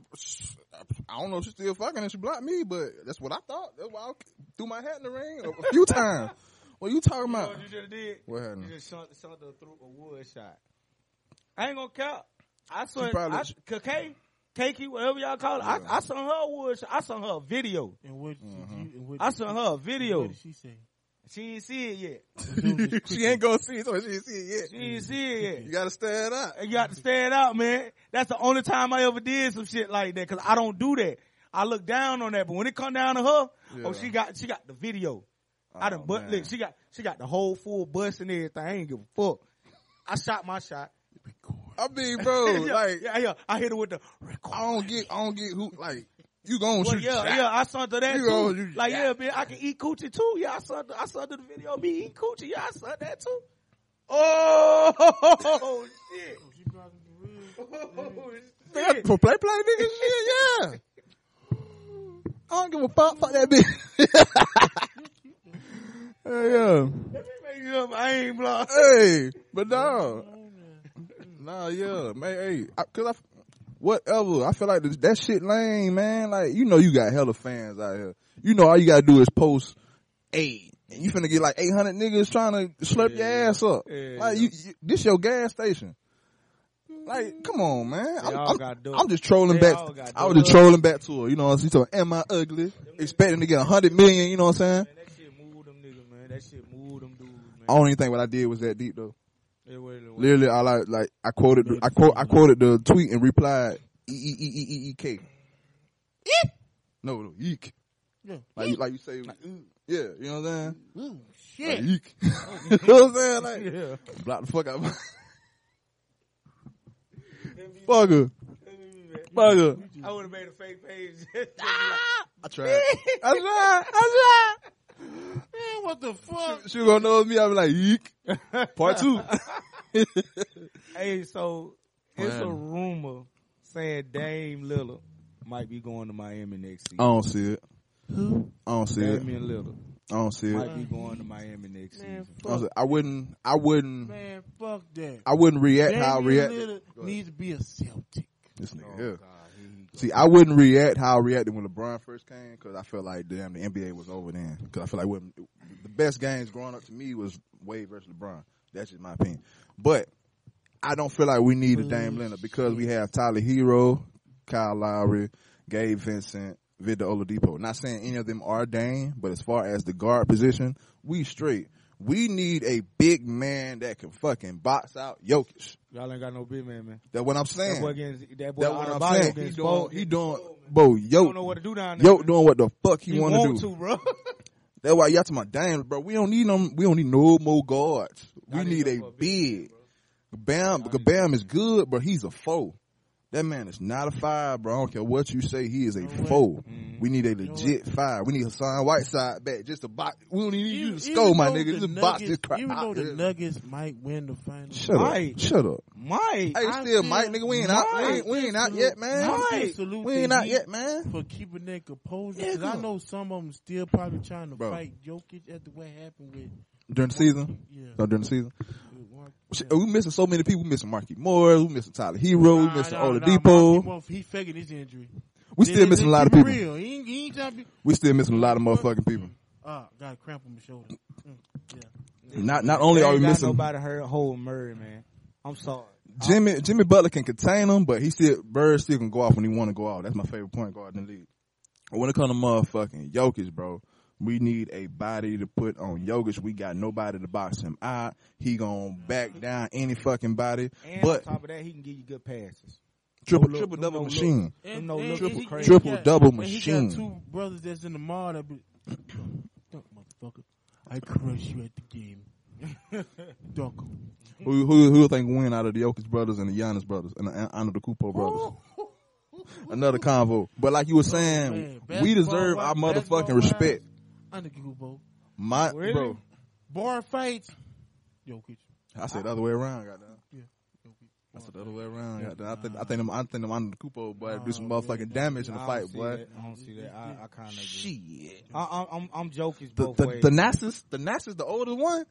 I, I don't know if she's still fucking and she blocked me, but that's what I thought. That's why I threw my hat in the ring a, a few times. What you talking You about? what you have did? What happened? You just shot, shot her through a wood shot. I ain't gonna count. I saw probably- I, K, Kiki, whatever y'all call it. Yeah. I, I saw her a wood. I saw her a video. and what, Mm-hmm. you, and what I saw her a video. What did she say? She ain't see it yet. she ain't gonna see it, so she ain't see it yet. She ain't see it yet. You gotta stand up. You got to stand out, man. That's the only time I ever did some shit like that because I don't do that. I look down on that, but when it come down to her, Yeah. oh, she got she got the video. I done Oh, butt lick. She got she got the whole full bust and everything. I ain't give a fuck. I shot my shot. I mean, bro, yeah, like yeah, yeah. I hit her with the record. I don't get, I don't get who, like you gonna Well, shoot. yeah, shot. yeah, I saw to that You too. like, yeah, man, I can eat coochie too. Yeah, I saw, the, I saw the video of me eating coochie. Yeah, I saw that too. Oh shit! She blocking for real. Oh Yeah, shit! for play play nigga shit, yeah. I don't give a fuck. Fuck that bitch. hey, yeah. Let me make sure I ain't blocked. Hey, but no, nah, yeah, man. Hey, I, cause I, whatever. I feel like this, that shit lame, man. Like you know, you got hella fans out here. You know, all you gotta do is post eight, and you finna get like eight hundred niggas trying to slurp your ass up. Yeah, like you, you, this your gas station. Like, come on, man. I'm, I'm-. I'm just trolling They back. I was just trolling back to her. You know what I'm saying? So, am I ugly? Expecting to get a hundred million. You know what I'm saying? Man, that shit moved them niggas, man. That shit moved them dudes, man. I don't even think what I did was that deep though. It was- it Literally, all I like, like I quoted, the, I quote, I quoted the tweet and replied, E E E E E E K. No, no, eek. Yeah. Like, you, like you say, yeah, you know what I'm saying? Ooh, Like, shit. eek. you know what I'm saying? Like, Yeah. block the fuck out. of- Fuck her. Fuck her. I would have made a fake page. ah! I tried. I tried. I tried. Man, what the fuck? She was gonna know me. I'm like, eek. Part two. hey, so it's a rumor saying Dame Lillard might be going to Miami next season. I don't see it. Who? I don't see it. Damian Lillard I don't see it. might be going to Miami next Man, season. I, fuck. I wouldn't. I wouldn't. Man, fuck that. I wouldn't react how I Damian reacted. Lillard needs to be a Celtic. This nigga, Oh, yeah. God, here he go. See, I wouldn't react how I reacted when LeBron first came because I felt like damn the NBA was over then. Because I feel like when, the best games growing up to me was Wade versus LeBron. That's just my opinion. But I don't feel like we need a Dame mm, Leonard because we have Tyler Herro, Kyle Lowry, Gabe Vincent, Victor Oladipo. Not saying any of them are Dame, but as far as the guard position, we straight. We need a big man that can fucking box out Jokic. Y'all ain't got no big man, man. That's what I'm saying. That saying. boy getting that boy That's out what I'm body saying. He doing, spoiled. he doing, bro, yo, don't know what to do down there. yo man. doing what the fuck he, he want want to do. to, bro. That's why y'all to my damn, bro. We don't need them. We don't need no more guards. We Y'all need a more big. bro. Bam, because Bam is good, but he's a foe. That man is not a five, bro. I don't care what you say. He is a No way. foe. Mm. Mhm. We need a legit five. We need Hassan Whiteside back just to box. We don't even need you to score, my nigga. Just box this crap Even though the. Nuggets might win the final. Shut up. Right. Shut up. Mike. Hey, I still Mike, nigga. We ain't out. We ain't, we ain't out yet, man. I still Right. salute We ain't out yet, man. For keeping that composure, because Nigga. I know some of them still probably trying to Bro. fight Jokic after what happened with During the season? yeah. No, during the season. Mark- We missing so many people. We missing Marky Moore. We missing Tyler Herro. We Nah, missing nah, nah, Oladipo. He, he faking his injury. We still missing a lot of people. Real. He ain't, he ain't trying to be. We still missing a lot of motherfucking people. Ah, got a cramp on my shoulder. Mm, yeah. Not not only They are we got missing nobody heard hold Murray, man. I'm sorry. Jimmy Jimmy Butler can contain them, but he still Bird still can go off when he want to go off. That's my favorite point guard in the league. But when it comes to motherfucking Jokic, bro, we need a body to put on Jokic. We got nobody to box him out. He gonna back down any fucking body. And But on top of that, he can give you good passes. Triple look, triple double look. machine. And, no and- look and triple he- crazy. he Triple got- double and He machine. got two brothers that's in the mall that be, dunk, motherfucker. I crush you at the game. Dunk 'em. Who who who think win out of the Jokic brothers and the Giannis brothers and the Under the Kupo brothers? Oh. Another convo. But like you were saying, Man, we deserve our basketball motherfucking wise, respect. Under Kubo. My Really? bro, Bar fights. Jokic. I said the other way around. Goddamn. Yeah. Jokic. I said the other way around. Goddamn. I think I think them I think them Under the Kupo boy do some Nah, motherfucking damage in the fight, boy. that. I don't see that. I, I kind of Shit. I, I, I'm I'm Jokic The both the ways. Thanasis the Nasus the oldest one.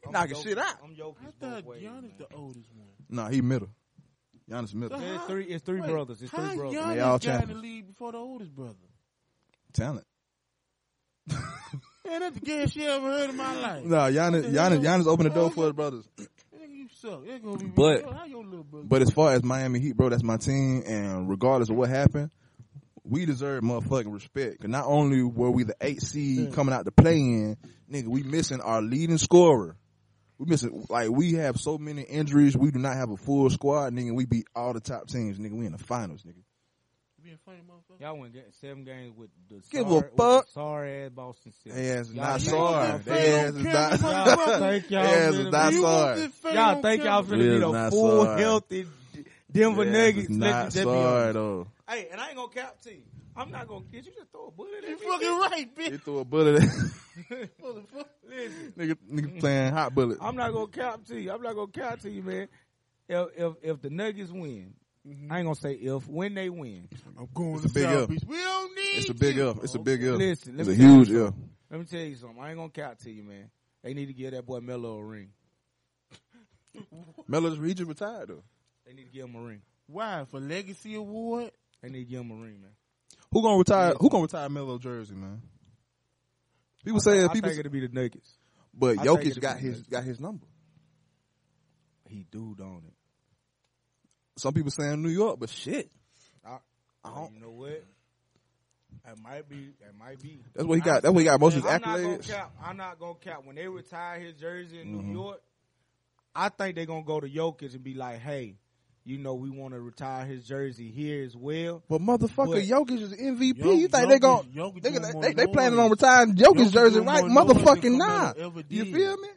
He I'm knocking Jokic- shit out. I'm I thought ways. Giannis man. the oldest one. Nah, he middle. Giannis middle. So It's three. It's three wait, brothers. It's three brothers. Giannis They all got in the champions. league before the oldest brother? Talent. Man, that's the gayest shit I ever heard in my life. Nah, Giannis Giannis Giannis opened the door for his brothers. Nigga, you suck. That's gonna be But- Yo, how your little brother? But as far as Miami Heat, bro, that's my team, and regardless of what happened, we deserve motherfucking respect. Cause not only were we the eight seed coming out to play in, nigga, we missing our leading scorer. We missing like we have so many injuries. We do not have a full squad, nigga. We beat all the top teams, nigga. We in the finals, nigga. You being funny, motherfucker. Y'all went get seven games with the Give a sorry, with fuck. the sorry ass Boston Celtics. They ass is Y'all not think- sorry. Y'all They ass is think- not. Y'all think y'all They ass is really- not You want sorry. this fame Y'all on think y'all camera? finna be It the is not full sorry. healthy Denver They ass Nuggets? is Let not me just be sorry honest. though. Hey, and I ain't gonna cap to you. I'm not gonna get you. Just throw a bullet at You me. fucking right, bitch. He threw a bullet. at- Motherfucker. Listen, nigga, nigga playing hot bullet. I'm not gonna cap to you. I'm not gonna cap to you, man. If if, if the Nuggets win, I ain't gonna say if when they win. I'm going It's to a big South F. Beach. We don't need It's a big you. F. It's a big F. Listen, let It's a me tell huge something. F. Let me tell you something. I ain't gonna cap to you, man. They need to give that boy Melo a ring. Melo's region retired though. They need to give him a ring. Why? For legacy award? They need to give him a ring, man. Who gonna retire? Who gonna retire Melo jersey, man? People say think, people, I think it'll be the Nuggets. but I think Jokic got his Nuggets. got his number. He do, don't it? Some people saying New York, but shit, I, I don't- you know what? It might be. It might be. that's what he got. That's what he got most of his I'm not gonna accolades. cap. I'm not gonna cap. When they retire his jersey in Mhm. New York, I think they're gonna go to Jokic and be like, "Hey, you know, we want to retire his jersey here as well." But motherfucker, But- Jokic is MVP. Jokic- you think they gon' Jokic- Jokic they, they, more they, they planning on retiring Jokic's Jokic jersey right? more noise Motherfucking than nah. You feel me?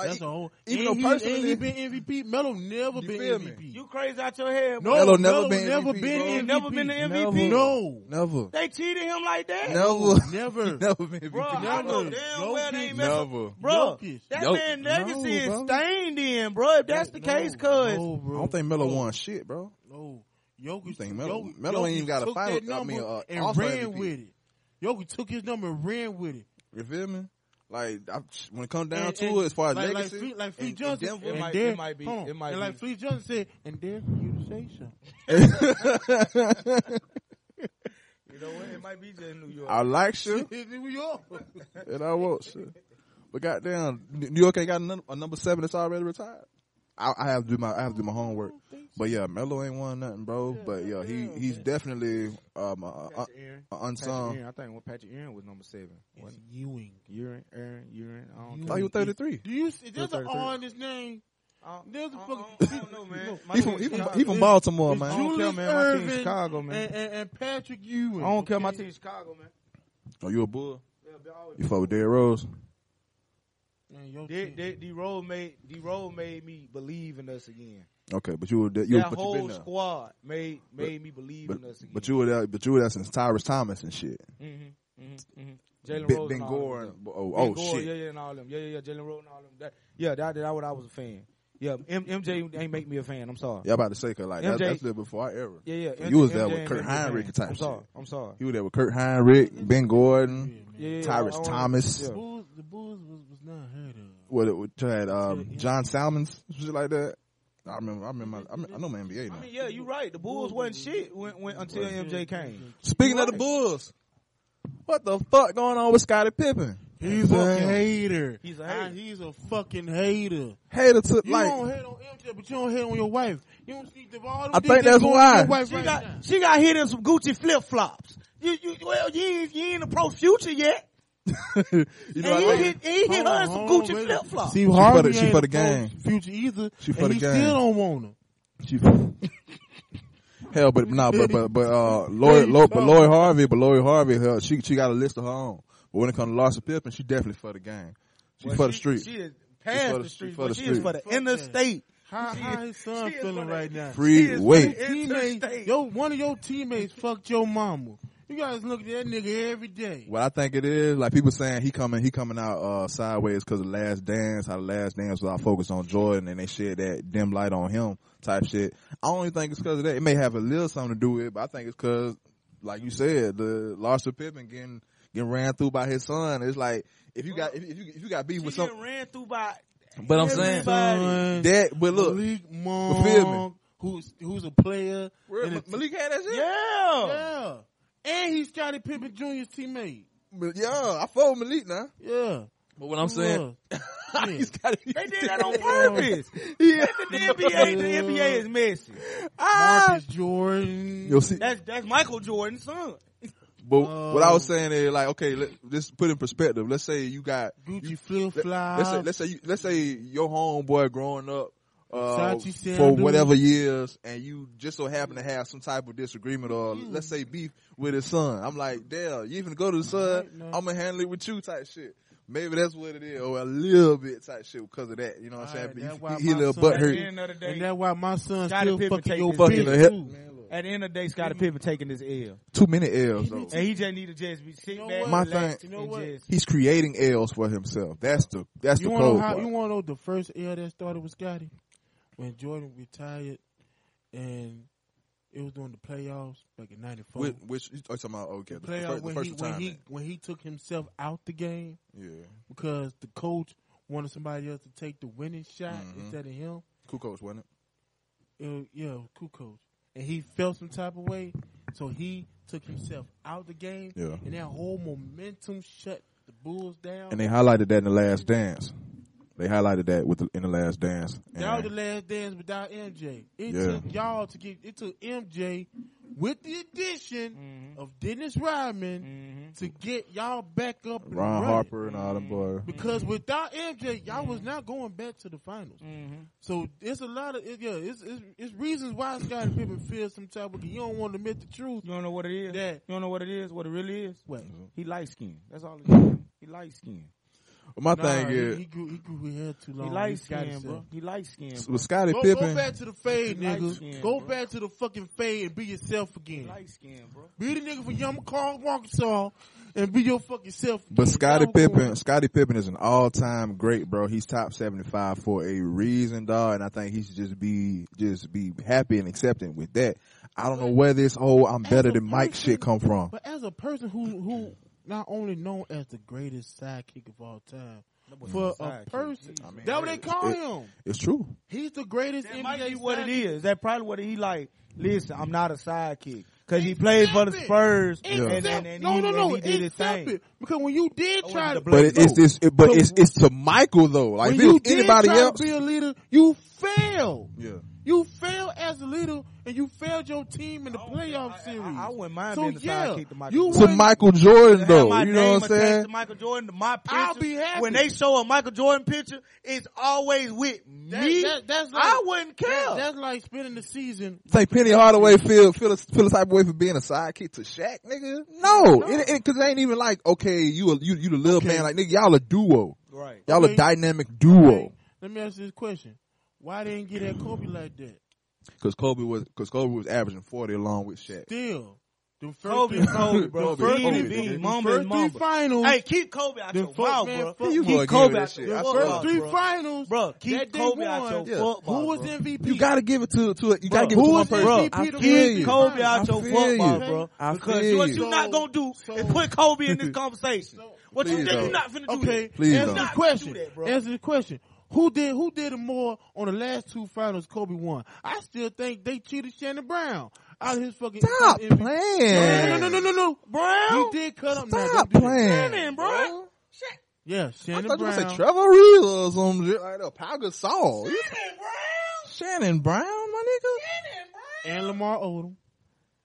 Like That's a whole. even though he, and personally- he been MVP. Melo never been feel me? MVP. You crazy out your head? no. Melo never Melo been never MVP, been. MVP. Never been the MVP? No, never, They cheated him like that, never, never. never been MVP. bro. I Never. know damn well they ain't messing. Never. Bro, Jokic. that Yo- man legacy no, is stained in, bro. If that's the No, case, cuz no, I don't think Melo No. won shit, bro. No, Jokic. You think Melo- Jokic- Melo ain't even got a took final- I mean, number uh, and ran MVP. with it. Jokic took his number and ran with it. You feel me? Like I, when it comes down And- to and it, as far as like, legacy, like Flea, like in- in Johnson, Denver, It and might- there, it might be- on. it might and like be. Flea Johnson said, and there for you to say something. you know what? It might be just New York. I like shit. New York. and I won't shit. But goddamn, New York ain't got a number seven that's already retired. I, I have to do my I have to do my homework. But yeah, Melo ain't won nothing, bro. but yeah, he he's definitely um a, a, a unsung. Aaron. I think when Patrick Aaron was number seven. It's Wasn't Ewing. Urine, Aaron, Urine. I don't I know. thought he was thirty three. Do you see? There's an 33. R in his name. I don't- There's a I fucking. don't- I don't know, man. My He from he from, he from Baltimore, It's man. I don't care, Julius man. My team Erving Chicago, man. And, and, and Patrick Ewing. I don't care. My okay? team Chicago, man. Oh, you a bull? Yeah, You fuck with Derrick Rose? Man, your D team- D D made D road made me believe in us again. Okay, but you were there, you that but whole been squad made made me believe But, in us again. but you were there, but you were there since Tyrus Thomas and shit. mm-hmm, mm-hmm, mm-hmm. Jalen Ben, Rose, ben and all them Gore, and, there. oh, Ben oh Gore, shit. yeah, yeah, and all them, yeah, yeah, yeah, Jalen Rose and all them. That, yeah, that that what I was a fan. Yeah, M- MJ ain't make me a fan. I'm sorry. Yeah, I'm about to say, cause like that, MJ that's little before I era. Yeah, yeah. You was MJ there with Kurt make me a. Hinrich type I'm shit. sorry. I'm sorry. He was there with Kurt Hinrich, Ben Gordon, Yeah, man. Yeah, yeah, Tyrus I- I Thomas. The Yeah. Bulls, the Bulls was, was not heard of. what it what had um, Yeah, yeah. John Salmons, shit like that. I remember. I remember. I, mean, I know my NBA now. I mean, yeah, you're right. The Bulls wasn't shit when, when until MJ came. Speaking of the. Bulls, what the fuck going on with Scottie Pippen? He's a hater. He's a Ah, hater. he's a fucking hater. Hater to You like. don't hate on MJ, but you don't hate on your wife. You don't see the all them I think that's that's why. on with Your wife She right got she got hit in some Gucci flip flops. You, you well you ain't you ain't a pro future yet. you and know, he I hit think, he hit her in some Hold on, Gucci flip flops. Steve for the- she for the game. Future either. She for and the he game. still don't want her. she, hell, but nah, but but but uh, Lloyd, Lloyd, but Lloyd Harvey, but Lloyd Harvey, her, she she got a list of her own. But when it comes to Larsa Pippen, she definitely for the game. She Well, for the street. She is past for the, the- street, she for but the she is for the Fuck interstate. How, She how is- his son she is feeling right now? Free She weight. the yo, one of your teammates fucked your mama. You guys look at that nigga every day. What I think it is, like people saying he coming, he coming out uh sideways because of Last Dance. How the Last Dance was all focused on Jordan, and they shed that dim light on him type shit. I don't think it's because of that. It may have a little something to do with it, but I think it's because, like you said, the Larsa Pippen getting getting ran through by his son. It's like if you got if, if you if you got beef with some, ran through by but I'm saying. Son, that. But look, Malik feel me? Monk, who's who's a player. where- and a- Malik had that shit. Yeah. yeah, and he's Scottie Pippen Jr.'s teammate. But yeah, I fought with Malik now. Yeah, But what I'm saying, Yeah. he's got They did that on purpose. Yeah. the NBA, the NBA is messy. Ah. Marcus Jordan. You'll see. That's that's Michael Jordan's son. But Oh. what I was saying is like, okay, let, let's put in perspective. Let's say you got Gucci you- flip let- flops. Let's say let's say you, let's say your homeboy growing up uh, for whatever years, and you just so happen to have some type of disagreement or let's say beef with his son. I'm like, Dale, you even go to the son, Right, no. I'm gonna handle it with you type shit. Maybe that's what it is, or a little bit type shit because of that. You know what I'm saying? Alright, He- he, he a little son- butt hurt. end of the day, and that's why my son Scottie still Pippen fucking your his Fucking bitch too. at the end of the day, Scottie Pippen taking this L, Too many L's though. and he just need to just be sit You know back. My relax, thing- You know what? He's creating L's for himself. That's the that's You the want cold how? You want to know the first L that started with Scotty when Jordan retired, and it was during the playoffs back in '94. Which, which you talking about? Okay, the the, playoff first, the when first he when he when he took himself out the game Yeah, because the coach wanted somebody else to take the winning shot Mhm. instead of him. Kukoc, wasn't it? Uh, yeah, Kukoc, and he felt some type of way, so he took himself out the game, Yeah. and that whole momentum shut the Bulls down. And they highlighted that in the last dance. They highlighted that with the, in the last dance. That was And the last dance without MJ. It Yeah. took y'all to get. It took MJ with the addition Mhm. of Dennis Rodman Mhm. to get y'all back up. and Ron. Harper and all them boys. Because without MJ, y'all was not going back to the finals. Mhm. So it's a lot of it, yeah. It's, it's it's reasons why Scottie Pippen feels some type of. You don't want to admit the truth. You don't know what it is. That- You don't know what it is. What it really is. What? He light skinned. That's all. It is. He light skinned. My Nah, thing he, is, he grew he grew his hair too long. He light He's skinned, bro. He light skinned. with Scottie Go, Pippen, go back to the fade, He nigga. skinned, Go bro. back to the fucking fade and be yourself again. Light skinned, bro. Be the nigga from Yamaha, Arkansas, and be your fucking self. but again. Scottie Y'all Pippen, Scottie Pippen is an all-time great, bro. He's top seventy-five for a reason, dog. And I think he should just be, just be happy and accepting with that. I don't know where this whole "I'm better a than Mike" shit come from. But as a person who who not only known as the greatest sidekick of all time, for a person, I mean, that's what they call it- him. It's true. He's the greatest That NBA might be what it is. sidekick. is. That probably what he like. Listen, I'm not a sidekick because he played for the Accept it. Spurs and, and, and no, he, no, no. and he did his accept thing. it. Because when you did Oh, try to, But it, it's this. It, but So- it's it's to Michael though. Like when if it you was did anybody try else, to be a leader, you failed. yeah. You failed as a leader, and you failed your team in the playoff I, series. I, I wouldn't mind So, being the yeah, sidekick to Michael. you Jordan. To Michael Jordan though, you know what I'm saying? To Michael Jordan, my picture. I'll be happy. When they show a Michael Jordan picture, it's always with That- me. that- that's like- I wouldn't care. That- that's like spending the season. Think Penny Hardaway feel feel a, feel a type of way for being a sidekick to Shaq, nigga? No, it, it, cause it ain't even like okay, you a, you you the little Okay. man, like nigga, y'all a duo, right. y'all Okay. a dynamic duo. Okay, Let me ask you this question: Why they didn't get at Kobe like that? Cause Kobe was cause Kobe was averaging forty along with Shaq. Still, the first Kobe three, Kobe, bro. The first, Kobe, three, Kobe. Mamba first three finals. Hey, keep Kobe out The your fuck, bro. you keep Kobe out your shit. The first three bro. finals, Bro, keep Kobe out your Yeah. fuck Who was. MVP? You gotta give it to to it. you gotta give it to one person. MVP I the feel first you. three Kobe out I your feel you. bro. Because what you. you not gonna do is put Kobe in this conversation. What you Please think you don't. not finna do Okay. Please answer don't. the question. do that, bro. answer the question. Who did who did it more on the last two finals? Kobe won. I still think they cheated Shannon Brown out of his fucking. Stop MVP. playing. No, no, no, no, no, no. Brown. He did cut up. Stop don't do that. playing. Shannon, bro. Shit. Yeah, Shannon I Shannon thought you were Brown. gonna say Trevor Reeves or some shit like that. Pau Gasol. Shannon Brown. Shannon Brown, my nigga. Shannon Brown. and Lamar Odom.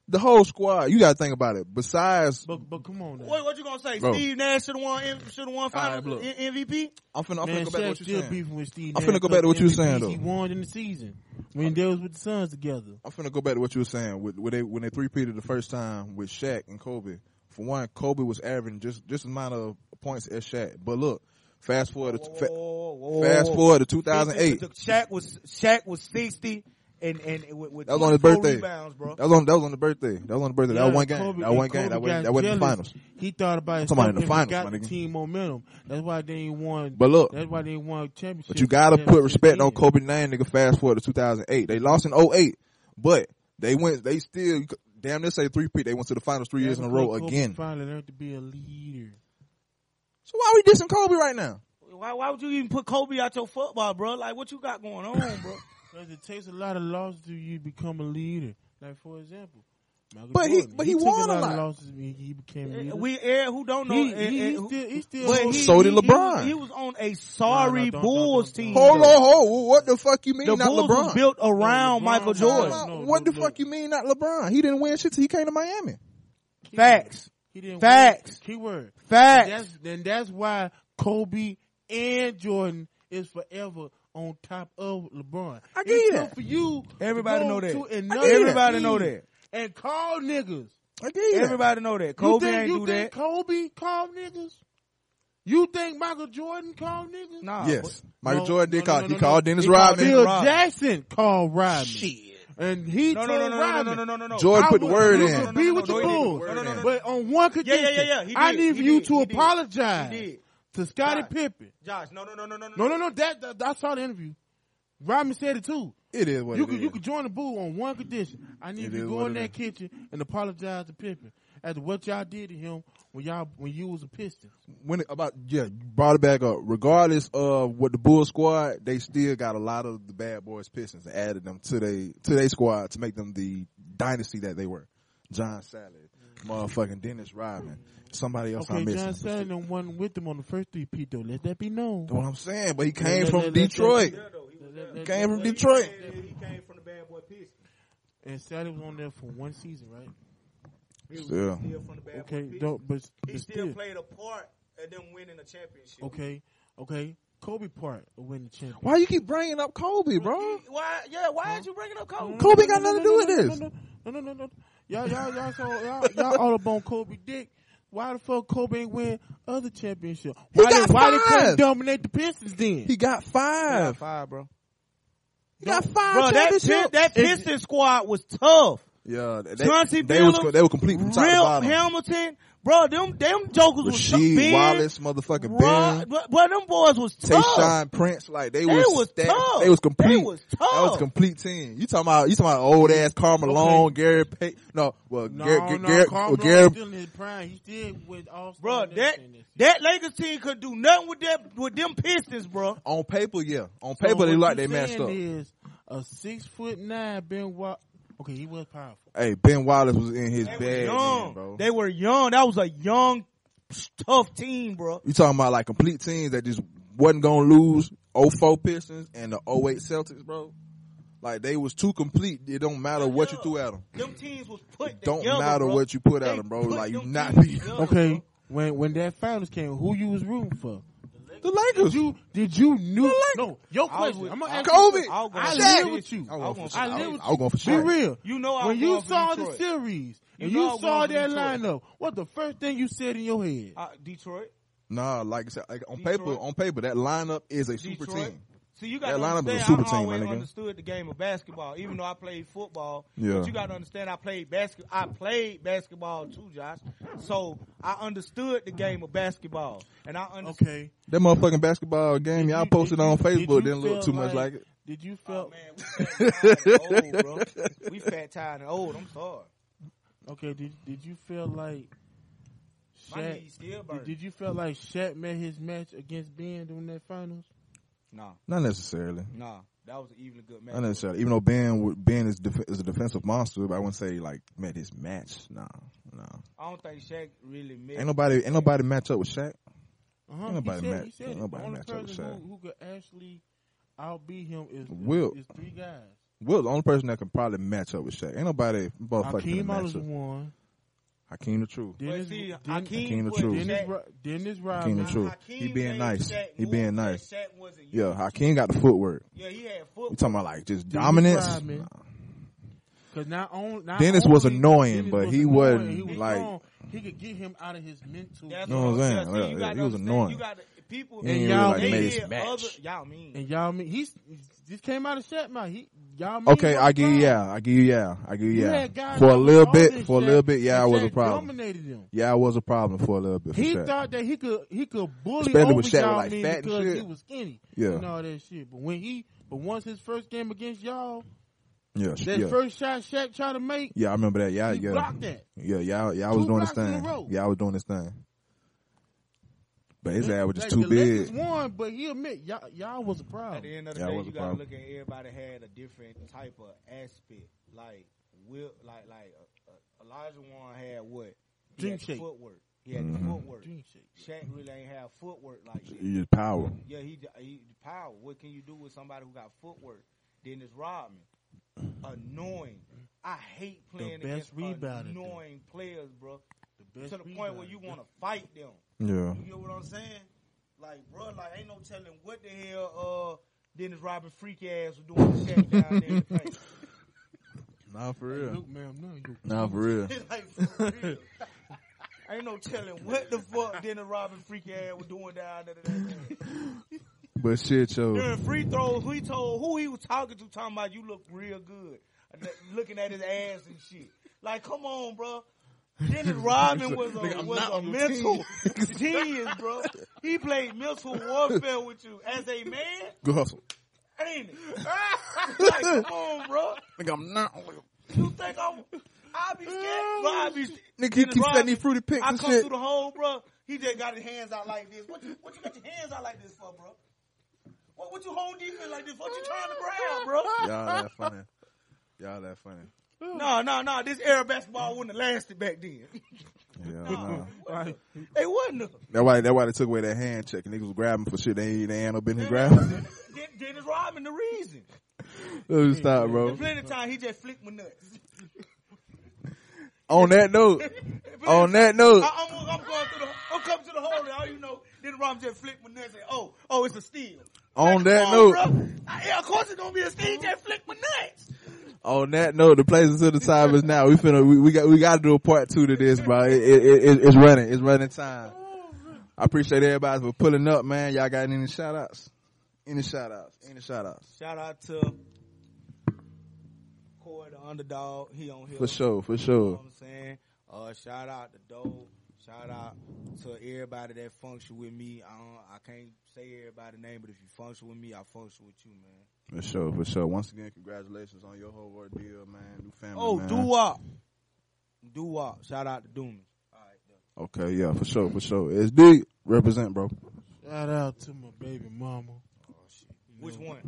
The whole squad. You gotta think about it. Besides, But but come on now. What, what you gonna say? Bro. Steve Nash should have won. Should have won All finals right, look. MVP. I'm finna, I'm Man, finna go back to what you're saying. beefing with Steve I'm Nash finna go back to what you were saying, MVPs He though. won in the season when they was with the Suns together. I'm finna go back to what you were saying. With, when they when they three peated the first time with Shaq and Kobe. For one, Kobe was averaging just just amount of points as Shaq. But look, fast forward to fa- Whoa, whoa, fast forward to 2008. Shaq was Shaq was sixty and and with, with That was on his birthday. rebounds, bro. That was on that was on the birthday. That was on the birthday. that was one game. Kobe- that one game. Kobe That wasn't got that wasn't the finals. He thought about his I'm talking about in the finals, got my the nigga. team momentum. That's why they ain't won. But look, that's why they ain't won championship. But you gotta put respect on Kobe. Kobe name, nigga. Fast forward to 2008. They lost in 08, but they went. They still damn near say three peat. They went to the finals three years in a row again. Finally learned to be a leader. So why are we dissing Kobe right now? Why why would you even put Kobe out your football, bro? Like what you got going on, bro? Because it takes a lot of losses to you become a leader. Like for example, Michael But he- but he took won a a lot, lot. of losses. He, he became a leader. we eh, who don't know. he, eh, he, eh, he still, he still. but he, So did LeBron. He, was on a sorry No, no, don't- Bulls don't- don't- team. Hold though. on, hold. What the fuck you mean? The not Bulls LeBron? was built around LeBron Michael Jordan. Time. No, what the no, fuck you mean not LeBron? He didn't win shit till he came to Miami. Facts. He didn't Facts. Win. Keyword. Facts. That's then that's why Kobe and Jordan is forever on top of LeBron. I give It's you time that. For you, to Everybody go know that. to I another give you that. Everybody know that. And call niggas. I get you. that. Everybody know that. You Kobe think, ain't you do think that. Kobe called niggas? You think Michael Jordan called niggas? Nah. Yes, Michael No, Jordan did no, call. no, he no, called no. Dennis He Rodman. Bill Rodman. Jackson called Rodman. Shit. And he No, told no, no, no, no, Rodman, no, no, no, no. Jordan put the word in. could be with the no. Bulls. No, no, no, no. But on one condition, Yeah, yeah, yeah, yeah. He I need He for you to He did. apologize He did. To Scottie Right. Pippen. Josh, no, no, no, no, no, No, no, no. That, that I saw the interview. Rodman said it too. It is what You it could is. you could join the Bull on one condition. I need It you to go in it that kitchen and apologize to Pippen after what y'all did to him when y'all when you was a Piston. when it, about yeah, you brought it back up. Regardless of what the Bull squad, they still got a lot of the bad boys Pistons and added them to they to their squad to make them the dynasty that they were. John Salley, motherfucking Dennis Rodman, somebody else Okay, I'm missing. John Salley wasn't with them on the first three P though. Let that be known. That's what I'm saying, but he came let- from let- let- Detroit. let- let- He let- came from let- Detroit. He came from the bad boy Pistons. And Salley was on there for one season, right? He was Still. still from the bad Okay, boy Pistons. don't but, He still still. played a part of them winning a championship. Okay, okay. Kobe part of winning the championship. Why you keep bringing up Kobe, bro? Why? Yeah. Why are you bringing up Kobe? Kobe got nothing to do with this. No, no, no, no, no. Y'all, y'all, y'all, so y'all, y'all all up on Kobe dick. Why the fuck Kobe ain't win other championships? He Why, got they, why they five. couldn't dominate the Pistons then? He got five. He got five, bro. He got five Bro, that championships. Pist- that Piston squad was tough. yeah, they, Chauncey they was Billups, they were complete from top to Real bottom. Hamilton, bro. Them them jokers was tough. Rasheed Ben, Wallace, motherfucking Rod- Ben. but, but them boys was tough. Tayshaun Prince, like they, They was, was stacked. tough. They was complete. They was That was a complete team. You talking about you talking about old ass Karl Malone, Gary Pay No, well, no, Gary, no, Gary, Karl well, Gary, still in his prime. He still with all Bro, that that Lakers team could do nothing with that with them Pistons, bro. on paper, yeah, on paper they like they matched up. Is a six foot nine Ben Wa Okay, he was powerful. Hey, Ben Wallace was in his They were bag, young. then, bro. They were young. That was a young, tough team, bro. You talking about like complete teams that just wasn't gonna lose 04 Pistons and the 08 Celtics, bro. Like they was too complete. It don't matter what you threw at them. Them teams was put Don't together, matter bro. what you put at They them, bro. Like you not be together, Okay, bro. when when that finals came, who you was rooting for? The Did Lakers. you did you knew? No, your question. with- I'm gonna ask Kobe, you. I'll go I live with you. I was going for I live I with was- I was going for Be real. You know I when you saw the series and You you saw that lineup, what the first thing you said in your head? Uh, Detroit. Nah, like I said, like on Detroit. paper, on paper, that lineup is a super Detroit. team. See, you got That to lineup is a understand. super I team, my always nigga. understood the game of basketball, even though I played football. Yeah. But you got to understand, I played basket. I played basketball too, Josh. So I understood the game of basketball, and I understood. Okay. That motherfucking basketball game Did y'all you- posted did on Facebook Did didn't look feel too much like it. Did you Oh feel man, we fat, tired, and old, bro. We fat, tired, and old. I'm sorry. okay? Did did you feel like My Shaq? knees still Did, did you feel like Shaq met his match against Ben during that finals? Nah, Not necessarily. nah. That was even a good match. Not necessarily. Even though Ben Ben is def- is a defensive monster, but I wouldn't say like met his match. Nah, nah. I don't think Shaq really missed. Ain't nobody ain't nobody match up with Shaq. Uh-huh. Ain't nobody he said, match- he said ain't nobody match up with person Shaq. who, who could actually outbeat him is Will. Is, is three guys. Will the only person that can probably match up with Shaq. Ain't nobody motherfucking Hakeem match Olajuwon, up. one. Hakeem the truth. Dennis, see, Den- Hakeem, Hakeem the truth. Dennis, Shaq- Ro- Dennis Hakeem the truth. Hakeem He being nice. Shaq He being nice. Wasn't Yeah. Hakeem got the footwork. Yeah, he had footwork. You talking about like just Dennis dominance? Rodman. Nah. Cause not only not Dennis was annoying, Dennis but was he annoying, wasn't, he was like- strong. he could get him out of his mental. You Know what I'm saying? See, Yeah, yeah, he was annoying. You got people. He And y'all really like mean- made his match. Other, y'all mean. And y'all mean he's this came out of Shaq mouth. He y'all Okay, I give you yeah, I give you yeah, I give you yeah. For a little bit, for a little bit, yeah, I was a problem. Dominated him. Yeah, I was a problem for a little bit. For He Shaq. thought that he could he could bully Especially over with Shaq y'all like fat because shit. he was skinny Yeah. and all that shit. But when he but once his first game against y'all, yeah, that yeah. first shot Shaq tried to make, yeah, I remember that. Yeah, he yeah, blocked that. yeah, yeah, yeah. I was doing this blocks in a thing. Yeah, I was doing this thing. But his ass was just Like, too the big. One, but he admit y'all y'all was a problem. At problem. the end of the Yeah, it day, you gotta problem. look at everybody had a different type of aspect. Like Will, like like uh, uh, Olajuwon had what? He Dream had shape. footwork. He had Mhm. the footwork. Dream shake. Shaq really ain't have footwork like that. He just power. Yeah, he he power. What can you do with somebody who got footwork? Dennis Rodman, annoying. I hate playing best against rebounder, annoying players, bro. The best to the point where you want to fight them. Yeah. You get what I'm saying? Like, bro, like ain't no telling what the hell uh Dennis Rodman freak ass was doing to Shaq down there in the paint. Nah, for Look, man, no, you Nah, for real. like for real. Ain't no telling what the fuck Dennis Rodman freak ass was doing down there. that man. But shit, yo. During free throws, we told who he was talking to, talking about you look real good, looking at his ass and shit. Like, come on, bro. Dennis Rodman was a, was a mental genius, bro. He played mental warfare with you as a man, Good hustle. ain't it? like, come on, bro. Nigga, I'm not. You think I'm? I'll be scared, bro. I'll be. Nigga, he Dennis keep Rodman, setting these fruity pics I and come shit. through the hole, bro. He just got his hands out like this. What you, what you got your hands out like this for, bro? What, what you hold defense like this? What you trying to grab, bro? Y'all that funny. Y'all that funny. No, no, no. This era basketball wouldn't have lasted back then. Yeah, No, nah. Right. They wouldn't. That's why. That's why they took away that hand check. and Niggas was grabbing for shit they ain't, they ain't no business grabbing. Den- Dennis Rodman, the reason. Let me stop, There's bro. plenty of time he just flicked my nuts. On that note, on that note, I, am I'm going through the, I'm coming to the hole. And all you know, Dennis Rodman just flicked my nuts. And, oh, oh, it's a steal. on Like, that come note, bro. Yeah, of course it's gonna be a steal. He just flicked my nuts. On that note, the places to the time is now. We finna, we, we got, we got to do a part two to this, bro. It, it, it, it's running, it's running time. I appreciate everybody for pulling up, man. Y'all got any shout outs? Any shout outs? Any shout outs? Shout out to Corey, the underdog. He on here. For sure, for You know sure. what I'm saying? Uh, shout out to Doe. Shout out to everybody that function with me. I don't, I can't say everybody's name, but if you function with me, I function with you, man. For sure, for sure. Once again, congratulations on your whole ordeal, man. New family, Oh, man. do wop. Do wop. Shout out to Doomies. All right. though. Okay, yeah, for sure, for sure. SD represent, bro. Shout out to my baby mama. Oh, shit. Which one?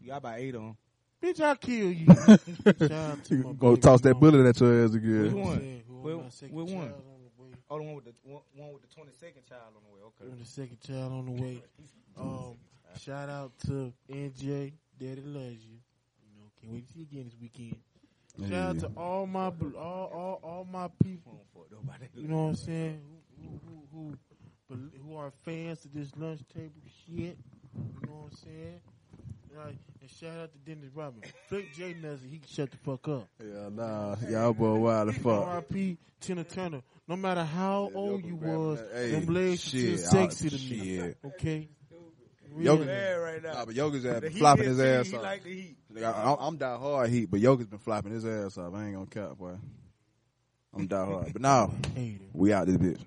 You got about eight on. Bitch, I'll kill you. Shout out to my Go baby toss that bullet at your ass Which again. one? Saying, who Which- my second which one? Oh, the one with the one, one with the twenty second child on the way. Okay. Who the second child on the way. Um, shout out to NJ. Daddy loves you. You know, can't wait to see you again this weekend. Shout out to all my all all all my people. Don't fuck nobody. You know what I'm saying? Who who who, who, who are fans of this lunch table shit? You know what I'm saying? Right. And shout out to Dennis Rodman. Flip J Nuzzle, he can shut the fuck up. Yeah, nah, y'all boy wild as fuck. R.I.P. Tina Turner. No matter how old you was, Hey, them legs shit, still sexy I- to oh, me. Okay. Yoga- Really. Yeah, right now. Nah, but Yoga's had The been flopping his his ass He off. like the heat. Like, I, I'm die hard heat, but Yoga's been flopping his ass off. I ain't gonna cap, boy. I'm die hard. But now, we out this bitch.